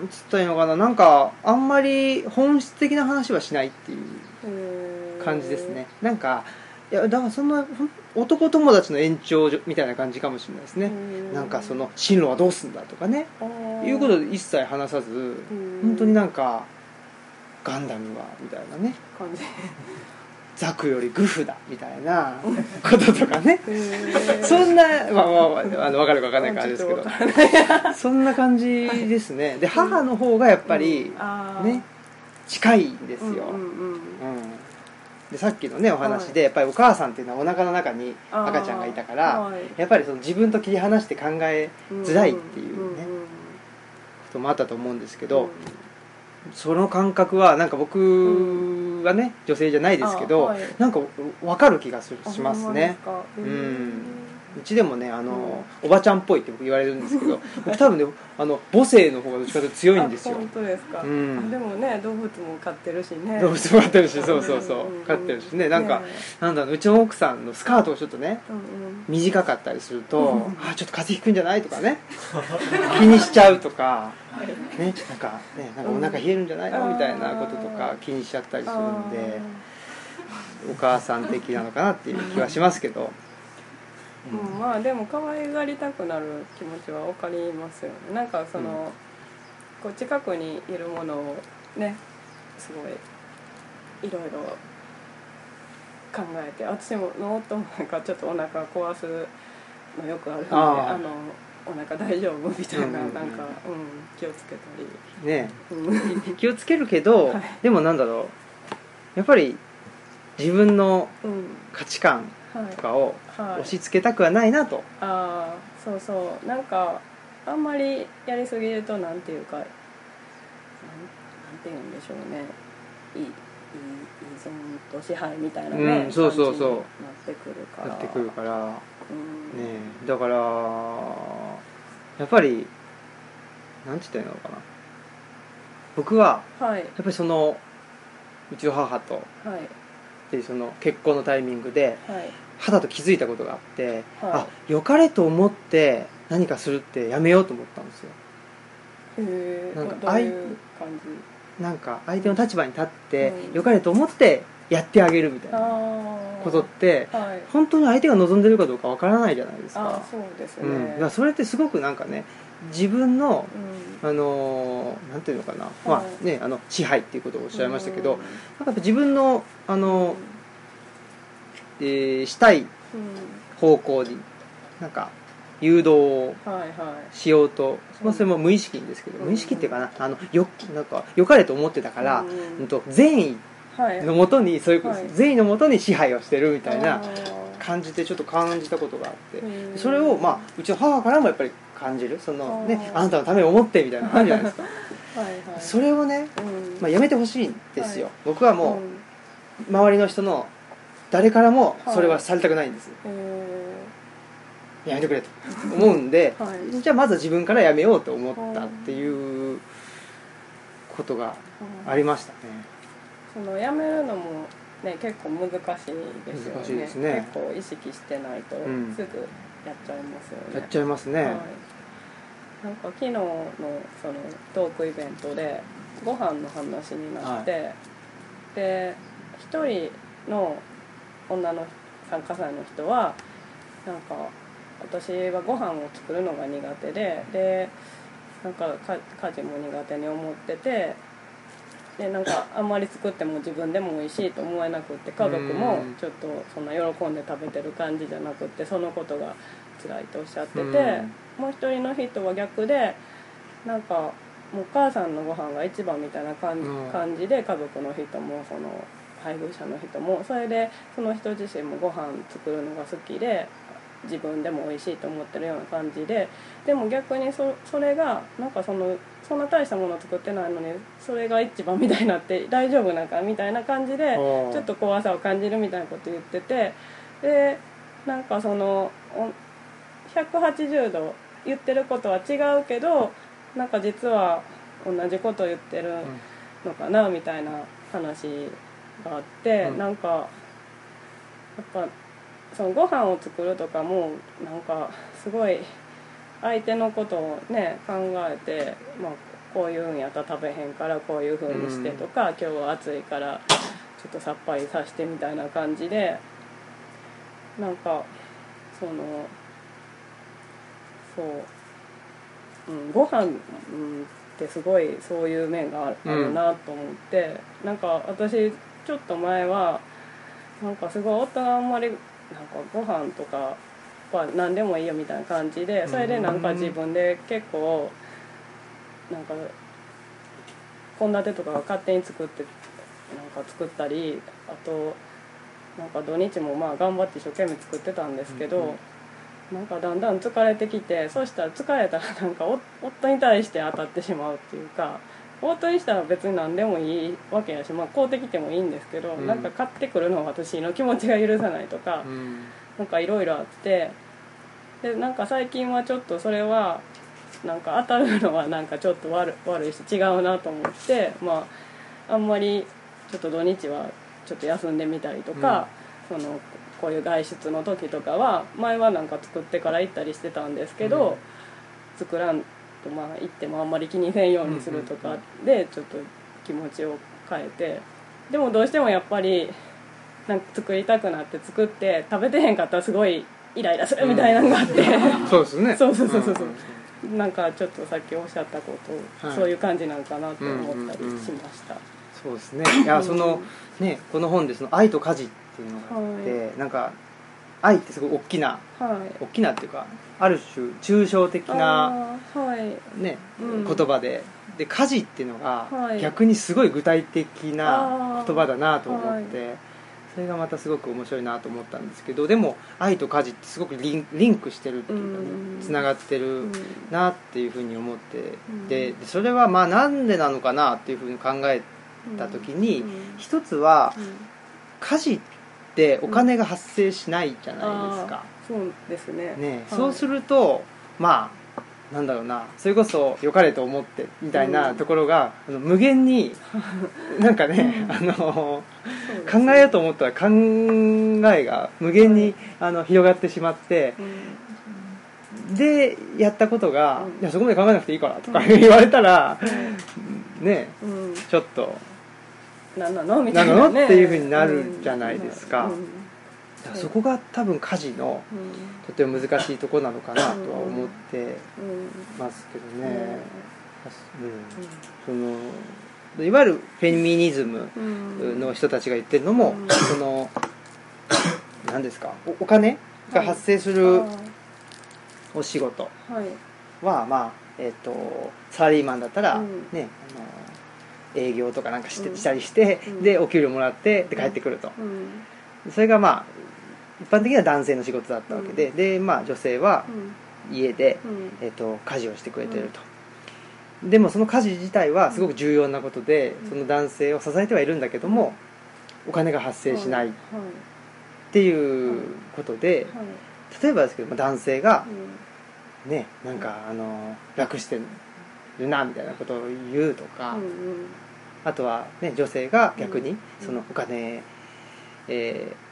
なんつったらいいのかな。なんかあんまり本質的な話はしないっていう感じですね。なんかいやだからそんな男友達の延長みたいな感じかもしれないですね。なんかその進路はどうすんだとかね。いうことで一切話さずん。本当になんかガンダムはみたいなね。感じ。ザクよりグフだみたいなこととかね。そんなまあまあまああの分かるか分かんないかあれですけど。そんな感じですね。で母の方がやっぱりね近いんですよ、うんうんうん。うんでさっきのねお話で、やっぱりお母さんっていうのはお腹の中に赤ちゃんがいたから、はい。やっぱりその自分と切り離して考えづらいっていうね、んんこともあったと思うんですけど、うん。その感覚はなんか僕はね女性じゃないですけど、あはい。なんか分かる気がしますね。うんうちでもねあの、おばちゃんっぽいって僕言われるんですけど 僕多分ねあの母性の方がどっちかというと強いんですよ。あ本当ですか、うん。あでもね動物も飼ってるしね。動物も飼ってるしそうそうそう。うん飼ってるしね。なんか、ねなんだろううちの奥さんのスカートがちょっとねうんうん。短かったりすると、うんあちょっと風邪ひくんじゃないとかね。気にしちゃうとかねなんかねなんかお腹冷えるんじゃないの？みたいなこととか気にしちゃったりするんでお母さん的なのかなっていう気はしますけど、うん、まあでも可愛がりたくなる気持ちは分かりますよね。なんかその、うん。こう近くにいるものをねすごいいろいろ考えて私もの夫もなんかちょっとお腹壊すのよくあるんであのお腹大丈夫みたいな、うんうんうん。なんか、うん、気をつけたね。り、うん。気をつけるけど、はい。でもなんだろう。やっぱり自分のうん。価値観はいとかをはい。押し付けたくはないなと、ああそうそう。なんかあんまりやりすぎるとなんていうかなんて言うんでしょうね。いいいい依存と支配みたいなね、うんそうそうそう。なってくるから。なってくるから。ねうん。え。だからやっぱりなんて言ったらいいのかな。僕ははい。やっぱりそのうちの母とはいでその結婚のタイミングではい。肌と気づいたことがあって、はい。あ良かれと思って何かするってやめようと思ったんですよ。へえなんかどういう感じ？なんか相手の立場に立ってうん。良かれと思ってやってあげるみたいあなあことってはい。本当に相手が望んでるかどうかわからないじゃないですか。ああそうですね、うん、だからそれってすごくなんかね自分のうん。あのーなんていうのかな、まはいあねあの支配っていうことをおっしゃいましたけど、うん。なんかやっぱ自分のあの、えーしたいうん。方向になんか誘導をはいはしようと、うん。まあ、それも無意識にですけど、うん。無意識っていうかなあのよなんか良かれと思ってたから、うん。うんと善意いはい。のもとにそういう、はい。善意のもとに支配をしてるみたいな感じでちょっと感じたことがあって、それを、まあ、うちの母からもやっぱり感じる？その、ね、あなたのためを思ってみたいな感じじゃないですか。はいはい。それをね、うん。まあ、やめてほしいんですよ、はい。僕はもう、周りの人の誰からもそれはされたくないんです、うんへやめてくれと。思うんで、ー はい。じゃあまずは自分からやめようと思ったっていうことがありましたね。そのやめるのもね結構難しいですよね。ね。結構意識してないとうん。すぐやっちゃいますよね、やっちゃいますね、はい、なんか昨日のそのトークイベントでご飯の話になって、で一人の女の参加者の人はなんか私はご飯を作るのが苦手ででなんかか家事も苦手に思っててでなんかあんまり作っても自分でも美味しいと思えなくって家族もちょっとそんな喜んで食べてる感じじゃなくってそのことが辛いとおっしゃっててもう一人の人は逆でなんかもうお母さんのご飯が一番みたいな感じうん。感じで家族の人もその配偶者の人もそれでその人自身もご飯作るのが好きで自分でも美味しいと思ってるような感じででも逆にそそれがなんかそのそんな大したもの作ってないのにそれが一番みたいになって大丈夫なんかみたいな感じでちょっと怖さを感じるみたいなこと言っててでなん。かそのお180度言ってることは違うけどなんか実は同じこと言ってるのかなみたいな話があって、うん。なんかやっぱそのご飯を作るとかもなんかすごい相手のことをね考えて、まあ、こういうんやったら食べへんからこういう風にしてとか、今日は暑いからちょっとさっぱりさせてみたいな感じでなんかそのそう、うん、ご飯、うん、ってすごいそういう面がある,、なと思ってなんか私ちょっと前はなんかすごい夫があんまりなんかご飯とかは何でもいいよみたいな感じでそれでなんか自分で結構なんか献立とかが勝手に作ってなんか作ったりあとなんか土日もまあ頑張って一生懸命作ってたんですけど、うんうんなんかだんだん疲れてきてそしたら疲れたらなんかお夫に対して当たってしまうっていうか夫にしたら別に何でもいいわけやし、まあ、買うてきてもいいんですけど、うん。なんか買ってくるのは私の気持ちが許さないとか、うん。なんかいろいろあってでなんか最近はちょっとそれはなんか当たるのはなんかちょっと悪悪いし違うなと思ってまああんまりちょっと土日はちょっと休んでみたりとか、そのこういう外出の時とかは前はなんか作ってから行ったりしてたんですけど、うん。作らんとまあ行ってもあんまり気にせんようにするとかでちょっと気持ちを変えてでもどうしてもやっぱりなんか作りたくなって作って食べてへんかったらすごいイライラするみたいなのがあって、そうですね。そうそうそうそう。そうん。なんかちょっとさっきおっしゃったこと、はい。そういう感じなんかなと思ったりうんうんうん。しました、そうですね。いやそのねこの本でその愛と家事ってい。うのがあって、なんか愛ってすごい大きなはい。大きなっていうかある種抽象的なはい。ね、うん。言葉で。で家事っていうのがはい。逆にすごい具体的な言葉だなと思はって、それがまたすごく面白いなと思ったんですけどでも愛と家事ってすごくリンリンクしてるっていうかうん。ねつながってるうんなっていうふうに思ってうん。ででそれはまあなんでなのかなっていうふうに考えた時にうん。一つはうん。家事ってお金が発生しないじゃないですか。あーそうですね。ね、はい。そうするとまあなんだろうなそれこそ良かれと思ってみたいなところが、あの無限に なんかね、あのそうです考えようと思ったら考えが無限に、あの広がってしまってうん。でやったことが、うん。いやそこまで考えなくていいからとか言われたら、ねうん。ちょっと何なの？みたいな、なね、の？っていうふうになるじゃないですか。からそこが多分家事のうん。とても難しいところなのかなとは思ってうん。ますけどうん。ね。うん。そのいわゆるフェミニズムうん。の人たちが言ってるのも、うん。その何ですか？おお金が発生するお仕事はまあえっとサラリーマンだったら、うん。ねあの営業とかなんかして、うん。したりして、うん。でお給料もらってで帰ってくると、うん。それがまあ一般的には男性の仕事だったわけで、うん。でまあ女性はうん。家で、うん。えっと家事をしてくれてると、でもその家事自体はすごく重要なことで、うん。その男性を支えてはいるんだけども、お金が発生しないっはい。ていうことで、はい。例えばですけどまあ男性がうん。ねなんかあの楽してるなみたいなことを言うとか、うんあとは、ね、女性が逆にうんそのお金、えー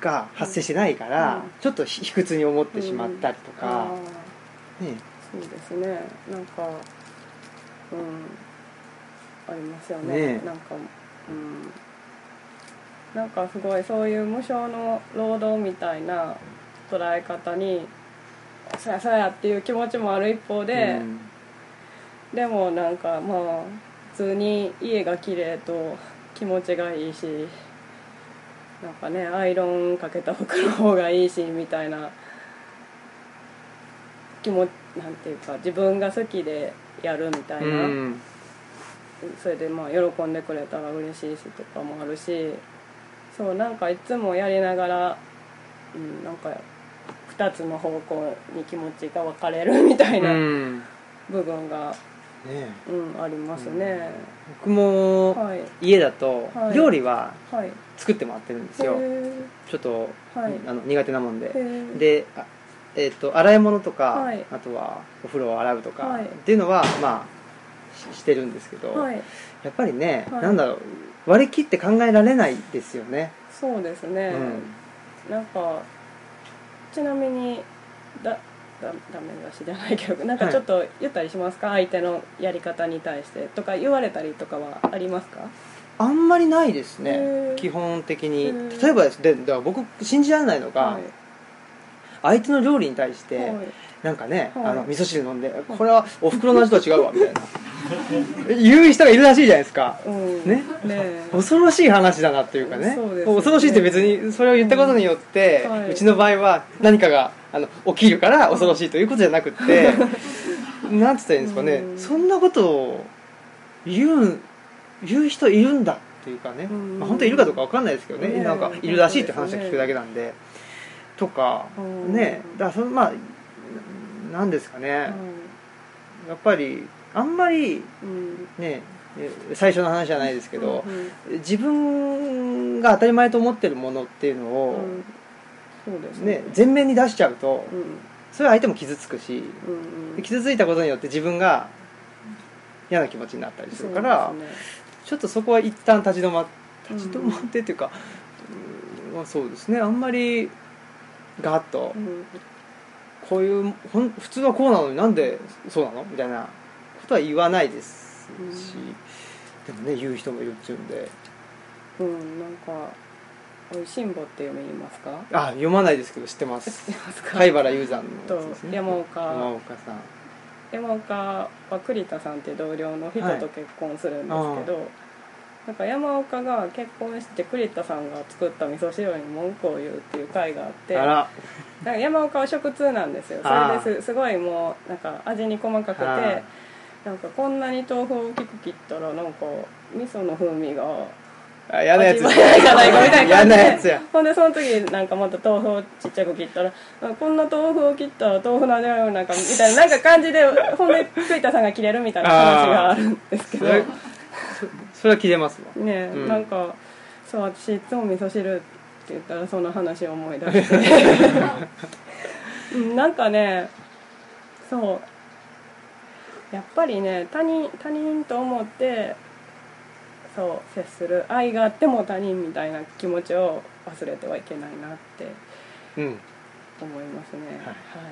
が発生しないから、うん。ちょっと卑屈に思ってしまったりとあか、ー。ね。そうですね。なんかうん。ありますよね。ね。なんかうん。なんかすごいそういう無償の労働みたいな捉え方にそやそやっていう気持ちもある一方で、うんでもなんかまあ普通に家が綺麗と気持ちがいいしなんかねアイロンかけた服の方がいいしみたいな気持なんていうか自分が好きでやるみたいな、うん。それでまあ喜んでくれたら嬉しいしとかもあるしそうなんかいつもやりながら、うん、なんか2つの方向に気持ちが分かれるみたいなうん。部分が、ね。うん、ありますね、僕もはい。家だとはい。料理ははい。作ってもらってるんですよ。へちょっとはい。あの苦手なもんで。で、あえー、と洗い物とか、はい。あとはお風呂を洗うとか、はい。っていうのはまあししてるんですけど、ーはい。やっぱりね、はい。なんだろう割り切って考えられないですよね、そうですね、なんかちなみにだだダメ出しじゃないけどなんかちょっと言ったりしますか、相手のやり方に対して。とか言われたりとかはありますか？あんまりないですね。基本的へにー。例えばです。でだから僕信じられないのが、はい。相手の料理に対して、はい。なんかね、はい。あの味噌汁飲んでこれはお袋の味とは違うわみたいな。言う人がいるらしいじゃないですか。うん。ね？ね恐ろしい話だなっていうかね。ね。恐ろしいって別にそれを言ったことによって、うんはい。うちの場合は何かがあの起きるから恐ろしいということじゃなくって なんて言ったらいいんですかね、うん。そんなことを言う言う人いるんだっていうかね、うん。まあ、本当にいるかどうかわかんないですけどね。ねなんかいるらしいって話は聞くだけなんで。とかうん。ねだからそのまあなんですかね、やっぱりあんまりうん。ね最初の話じゃないですけど、うん自分が当たり前と思ってるものっていうのうを、ね、前面に出しちゃうとうん。それは相手も傷つくしうんうん。傷ついたことによって自分が嫌な気持ちになったりするからね。ちょっとそこは一旦立ち止まうん立ち止まってっていうか、うんまあ、そうですね。あんまりガーッとうん。こういうほん普通はこうなのになんでそうなの？みたいなことは言わないですし、でもね言う人もいるっちゅうんで。うんなんか「おいしんぼ」って読みますか？あ読まないですけど知ってます。貝原雄山のね。山岡。山岡さん。山岡は栗田さんって同僚の人はいと結婚するんですけど、なんか山岡が結婚して栗田さんが作った味噌汁に文句を言うっていう回があってあら。なんか山岡は食通なんですよ。それですすごいもうなんか味に細かくてなんかこんなに豆腐を大きく切ったらなんか味噌の風味があ嫌なやつじゃないかみたいな嫌なやつや。ほんでその時なんかまた豆腐をちっちゃく切ったらあこんな豆腐を切ったら豆腐なんだよなんかみたいななんか感じで ほんで栗田さんが切れるみたいな話があるんですけど。それは切れますわ。ね、うん。なんかそう私いつも味噌汁って言ったらその話を思い出して。うんなんかねそう。やっぱりね他人他人と思ってそう接する愛があっても他人みたいな気持ちを忘れてはいけないなってうん。思いますね。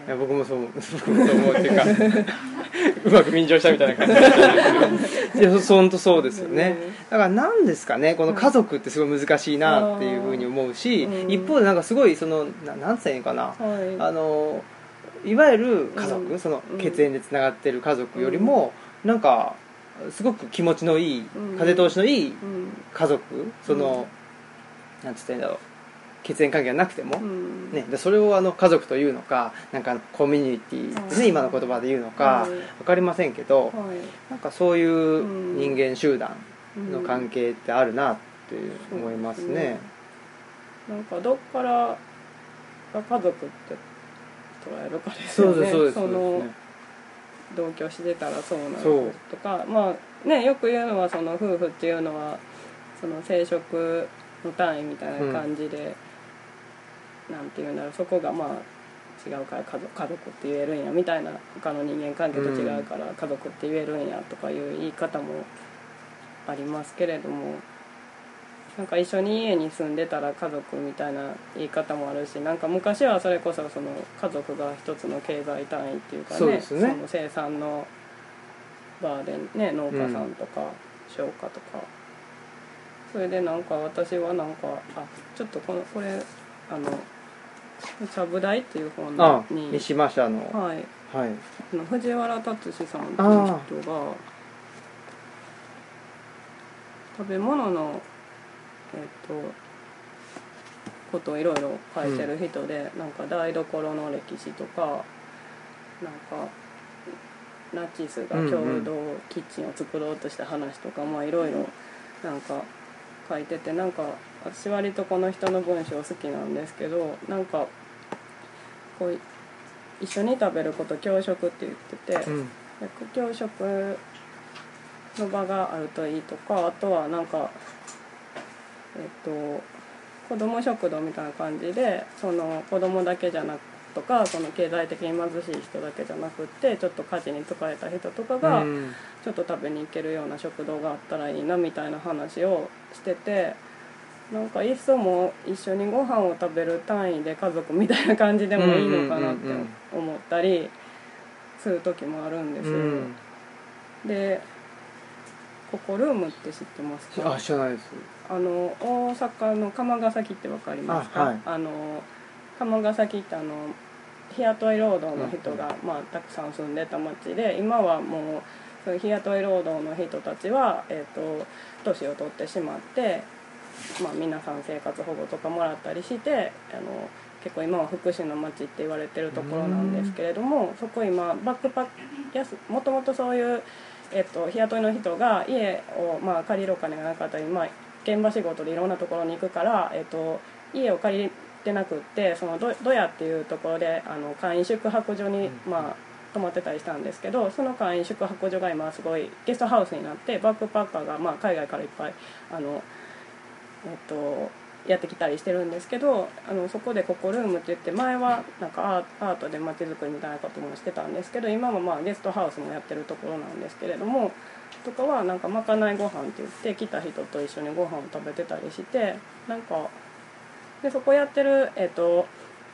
い。や僕もそう 僕もそう思うっていうか うまく便乗したみたいな感じ。で いやそ本当そうですよね。だから何ですかねこの家族ってすごい難しいなっていうふうに思うし、うん。一方でなんかすごいそのななんつったらいいのかな、はい。あのいわゆる家族、うん。その血縁でつながってる家族よりも、なんかすごく気持ちのいい、うん。風通しのいいうん。家族その、なんつったらいいんだろう。血縁関係がなくても、うん。ね、でそれをあの家族というのかなんかコミュニティってね、うん今の言葉で言うのか、うん分かりませんけど、はい。なんかそういう人間集団の関係係ってあるなって思いますね。なんかどっからが家族って捉えるかですよね。そうですそうですそ同居してたらそうなそう。るとかまあねよく言うのはその夫婦っていうのはその生殖の単位みたいな感じで、なんていうんだろうそこがまあ違うから家族家族って言えるんやみたいな他の人間関係と違うから家族って言えるんやとかいう言い方もありますけれどもなんか一緒に家に住んでたら家族みたいな言い方もあるしなんか昔はそれこそその家族が一つの経済単位っていうかねね。の生産の場でね農家さんとか商家とか。それでなんか私はなんかあちょっとこのこれあの「ちゃぶ台」っていう本あに三島社の。はい。はい。あの藤原達史さんっていう人が食べ物のえっ、とことをいろいろ書いてる人で、なんか台所の歴史とかなんかナチスが共同キッチンを作ろうとした話とか、まあいろいろなんか書いててなんか私割とこの人の文章好きなんですけどなんかこう一緒に食べること教食って言ってて、うん。で教食の場があるといいとかあとはなんかえっと子ども食堂みたいな感じでその子供だけじゃなくとかその経済的に貧しい人だけじゃなくってちょっと家事に疲れた人とかがうん。ちょっと食べに行けるような食堂があったらいいなみたいな話をしててなんかいっそもう一緒にご飯を食べる単位で家族みたいな感じでもいいのかなって思ったりする時もあるんですよ。うん。でここルームって知ってますか？あ知らないですあの大阪の釜ヶ崎ってわかりますか？あはい。あの釜ヶ崎ってあの日雇い労働の人が、まあ、たくさん住んでた町で今はもうそういう日雇い労働の人たちは、えー、と年を取ってしまって、まあ、皆さん生活保護とかもらったりしてあの結構今は福祉の町って言われてるところなんですけれどもそこ今バックパックやすもともとそういう、えっと、日雇いの人が家を、まあ、借りるお金がなかったり、まあ、現場仕事でいろんなところに行くから、えっと、家を借りてなくってそのどどやっていうところであの簡易宿泊所に、まあ、泊まってたりしたんですけどその簡易宿泊所が今すごいゲストハウスになってバックパッカーが、まあ、海外からいっぱいあの、えっと、やってきたりしてるんですけどあのそこでここルームって言って前はなんかアートで街づくりみたいなこともしてたんですけど今はまあゲストハウスもやってるところなんですけれどもとかはなんかまかないご飯って言って来た人と一緒にご飯を食べてたりしてなんかでそこやってる、えっと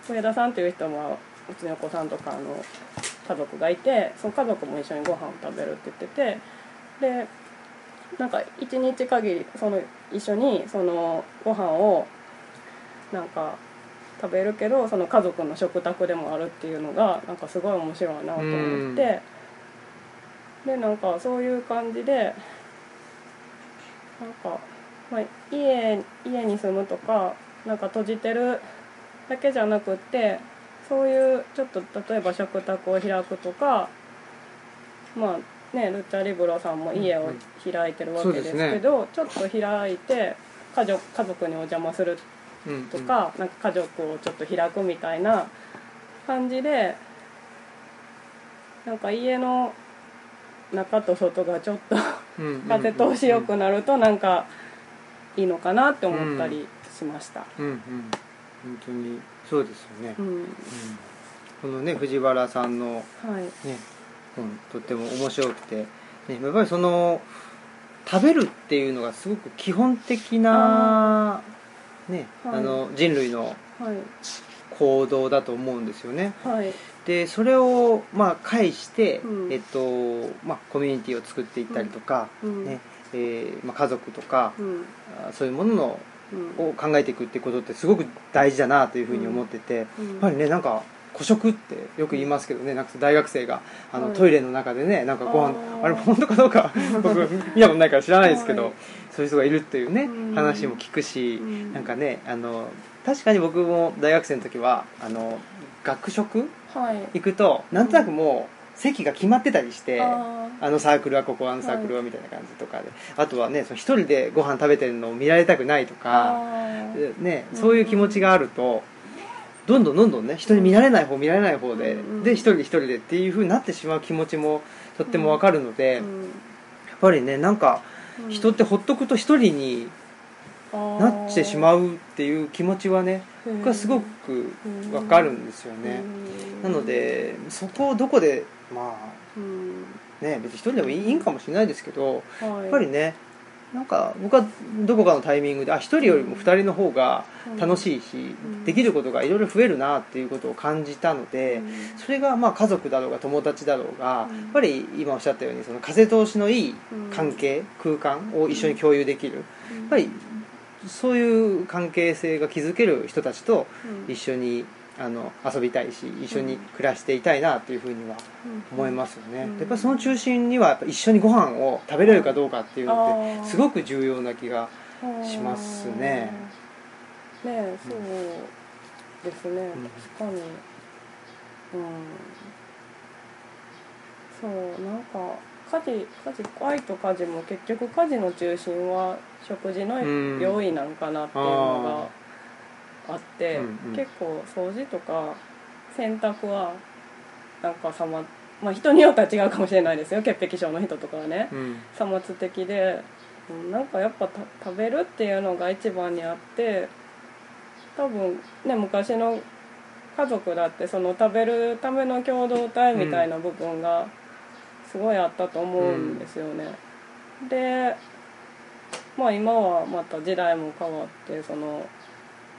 上田さんっていう人はうちのお子さんとかの家族がいてその家族も一緒にご飯を食べるって言っててでなんか一日限りその一緒にそのご飯をなんか食べるけどその家族の食卓でもあるっていうのがなんかすごい面白いなと思ってでなんかそういう感じでなんか、まあ、家家に住むとかなんか閉じてるだけじゃなくってそういうちょっと例えば食卓を開くとかまあねルッチャリブロさんも家を開いてるわけですけど、ちょっと開いて家族家族にお邪魔するうんとか,、なんか家族をちょっと開くみたいな感じでなんか家の中と外がちょっと風通しよくなるとなんかいいのかなって思ったりしました。うんうん。本当にそうですよね、うん。うん。このね藤原さんのはい。ね本とっても面白くて、ね、やっぱりその食べるっていうのがすごく基本的なね、はい。あの人類のはい。行動だと思うんですよね。はいでそれをまあ介して、うん。えっとまあ、コミュニティを作っていったりとか、うん。ねえーまあ、家族とかうん。あそういうもののうん。を考えていくってことってすごく大事だなというふうに思ってて、うん。やっぱりねなんか孤食ってよく言いますけどねなんか大学生があの、はい。トイレの中でねなんかご飯あれ本当かどうか 僕見たことないから知らないですけど、はい。そういう人がいるっていうね、うん。話も聞くし、うん。なんかねあの確かに僕も大学生の時はあの学食はい行くとなんとなくもう席が決まってたりして。ああのサークルはここあのサークルはみたいな感じとかで、あとはねその一人でご飯食べてるのを見られたくないとー。か、ね、そういう気持ちがあるとどんどんどんどんね人に見られない方見られない方で、うんで一人で一人でっていう風になってしまう気持ちもとってもわかるので、やっうん。ぱりねなんかうん。人ってほっとくと一人になってしまううっていう気持ちはね僕はすごくわかるんですよね、なのでそこをどこでまうん。あね別に一人でもいいんかもしれないですけどややっぱりねなんか僕はどこかのタイミングであ一人よりも二人の方が楽しいし、ん。できることがいろいろ増えるなっていうことを感じたので、うん。それがまあ家族だろうが友達だろうが、うん。やっぱり今おっしゃったようにその風通しのいい関係、空間を一緒に共有できる、やっぱりそういう関係性が築ける人たちとうん。一緒にあの遊びたいし一緒に暮らしていたいなというふうには思いますよね、うん。やっぱりその中心にはやっぱ一緒にご飯を食べれるかどうかっていうのってすごく重要な気がしますね。ねえそうですね、ん。確かに。うん。そうなんか家事家事愛と家事も結局家事の中心は食事のうん用意なんかなっていうのがあって、うんうん結構掃除とか洗濯はなんかさままあ人によっては違うかもしれないですよ。潔癖症の人とかはね、うん。さまつ的で。うんなんかやっぱた食べるっていうのが一番にあって多分ね昔の家族だってその食べるための共同体みたいな部分がすごいあったと思うんですよね。でまあ今はまた時代も変わってその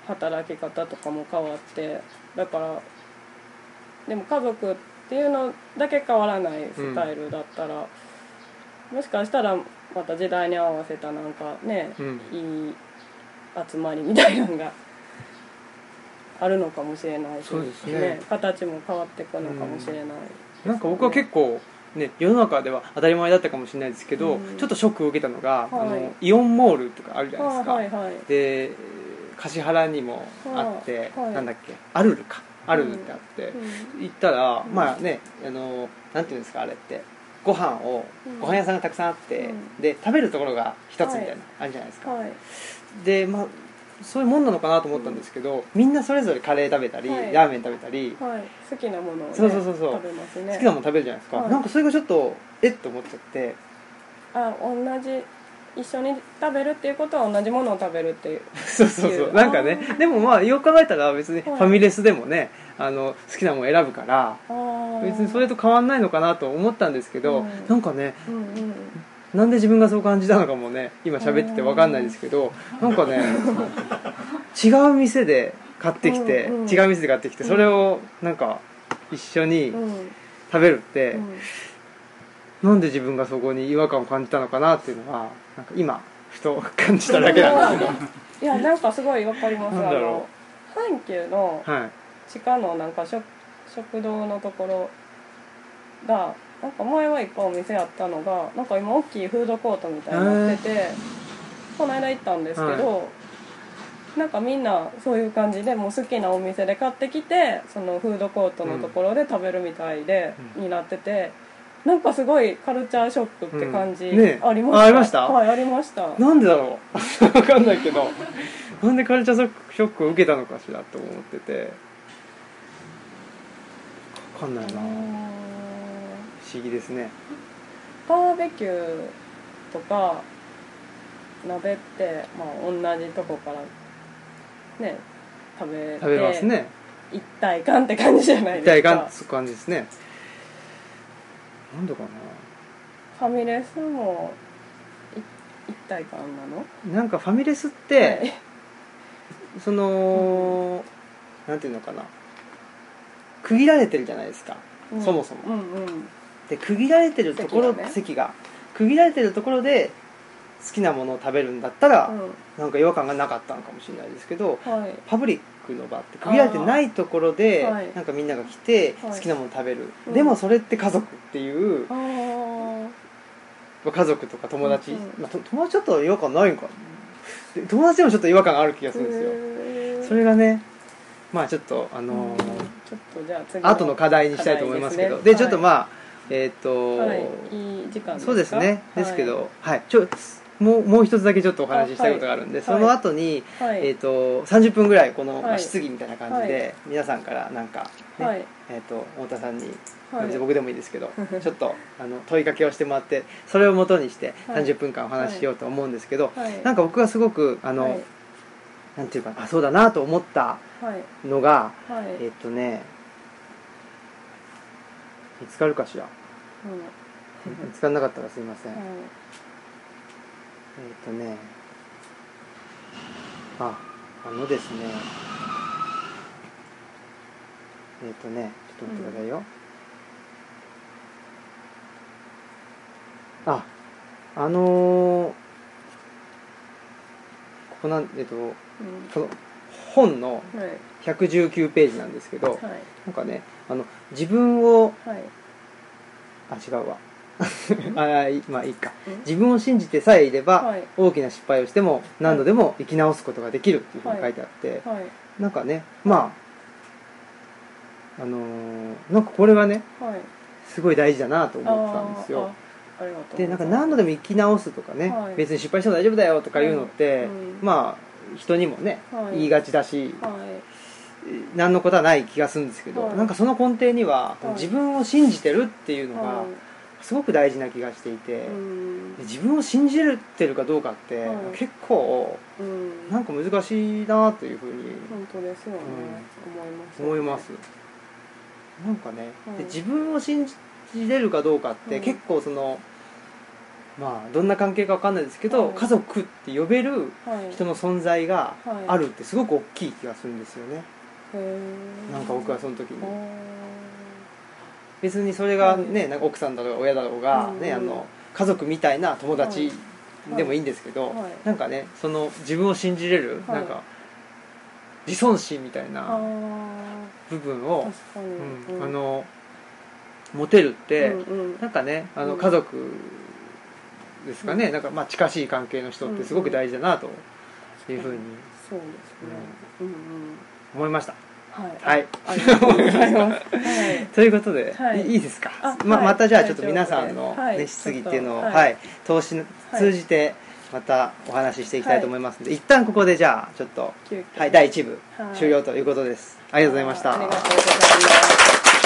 働き方とかも変わってだからでも家族っていうのだけ変わらないスタイルだったら、もしかしたらまた時代に合わせたなんかね、うん。いい集まりみたいなのが あるのかもしれないし、そうですね。形も変わっていくのかもしれない、なんか僕は結構ね世の中では当たり前だったかもしれないですけど、うん。ちょっとショックを受けたのが、はい。あのイオンモールとかあるじゃないですか、はいはい。はいで橿原にもあって、はい。はい。なんだっけ？アルルか？アルルってあって、うん。行ったら、うん。まあねあのなんていうんですかあれって。ご飯を、うん。ご飯屋さんがたくさんあって、うん。で食べるところが一つみたいな、はい。あるじゃないですか、はい。でまあそういうもんなのかなと思ったんですけど、みんなそれぞれカレー食べたり、はい。ラーメン食べたり、はい。好きなものを、ね、そうそうそうそう。食べますね。好きなもの食べるじゃないですか、はい。なんかそれがちょっとえっ？と思っちゃって。あ同じ一緒に食べるっていうことは同じものを食べるっていう。そうそうそいう。うなんかねあー。でもまあよく考えたら別にフはい。ァミレスでもね、あの好きなもの選ぶから別にそれと変わんないのかなと思ったんですけど、うん。なんかねうんうんなんで自分がそう感じたのかもね今喋ってて分かんないですけどなんかね違う店で買ってきて、うんうん。違う店で買ってきてそれをなんか一緒にうん。食べるって、うん。なんで自分がそこに違和感を感じたのかなっていうのはなんか今ふと感じただけなんですけいやなんかすごいわかります。あの阪急の地下のなんか食食堂のところがなんか前はいっぱいお店あったのがなんか今大きいフードコートみたいになっててこの間行ったんですけど、なんかみんなそういう感じでもう好きなお店で買ってきてそのフードコートのところで食べるみたいで、になっててなんかすごいカルチャーショックって感じ、うんねありました？あありました？はいありました。なんでだろう？分かんないけど。なんでカルチャーショックを受けたのかしらと思ってて。分かんないな不うん思議ですね。バーベキューとか鍋って、まあ、同じとこからね食べて食べますね。一体感って感じじゃない一ですか。体感つく感じですね。なんでかファミレスもい一体感なの？ななんかファミレスって、その、なんていうのかな。区切られてるじゃないですか、はいそもそも。うんうんで区切られてるところ席がね。席が。区切られてるところで好きなものを食べるんだったら、うなんか違和感がなかったのかもしれないですけどんはい。パブリックの場って区切られてないところで、なんかみんなが来てはい。好きなもの食べる、うん。でもそれって家族っていうあー。家族とか友達、うんまあ、と友達ちょっと違和感ないんか友達でもちょっと違和感がある気がするんですよ。それがねまあちょっとあのーうん。ちょっとじゃあ次後の課題にしたいと思いますけど。で,、課題でちょっとまあえっ、と、はい、いい時間そうですね。ですけはどはい、ちょもうもう一つだけちょっとお話ししたいことがあるんで、はい。その後に、えー、と30分ぐらいこの、まあはい質疑みたいな感じで、皆さんからなんか、ねはい。えー、と太田さんに、僕でもいいですけど ちょっとあの問いかけをしてもらってそれをもとにしてはい。30分間お話ししようと思うんですけど、はい。なんか僕がすごくあの、はい。なんていうかなあそうだなと思ったはい。のがはい、えっ、とね見つかるかしら？うん。見つからなかったらすいません、はいえっ、とね。ああのですね。えっ、とねちょっと待ってくださいよ、ああのーここなんえっ、とうん。この本のはい。119ページなんですけど、はい。なんかねあの自分をはい。あ違うわ。あいまあいいか。うん。自分を信じてさえいれば、はい。大きな失敗をしても何度でも生き直すことができるっていうふうに書いてあって、はい。なんかねまああのーなんかこれがねはい。すごい大事だなと思ってたんですよ。あーあありがとうでなんか何度でも生き直すとかね、はい。別に失敗しても大丈夫だよとかいうのって、うん。まあ人にもね、はい。言いがちだし、はい何のことはない気がするんですけど、はい。なんかその根底には、はい。自分を信じてるっていうのがはすごく大事な気がしていて、いうん。で自分を信じてるかどうかって、はい。結構うん。なんか難しいなというふうに本当ですよね、思いま思います。なんかね、はい。で自分を信じれるかどうかって、はい。結構そのまあどんな関係かわかんないですけど、はい。家族って呼べるはい。人の存在がはい。あるってすごく大きい気がするんですよね、なんか僕はその時に。別にそれがね、はい。なんか奥さんだろうが親だろうが、うんねあの家族みたいな友達でもいいんですけど、はい。なんかねその自分を信じれる、はい。なんか自尊心みたいあなー。部分をうんあの持てるって、うなんかねあのうん。家族ですかね、うん。なんかまあ近しい関係の人ってすごく大事だなというふうにそうですね、うんうん。思いました。はい。はい。ありがとうございます。はい。とい。うことで、はいい、ですか？あまはい。またじゃあちょっと皆さんの、はい。ね、質疑っていうのを、はい。はい。投資はい。通じてまたお話ししていきたいと思いますので、一旦ここでじゃあちょっと、はい、第1部はい。終了ということです。ありがとうございました。ありがとうございます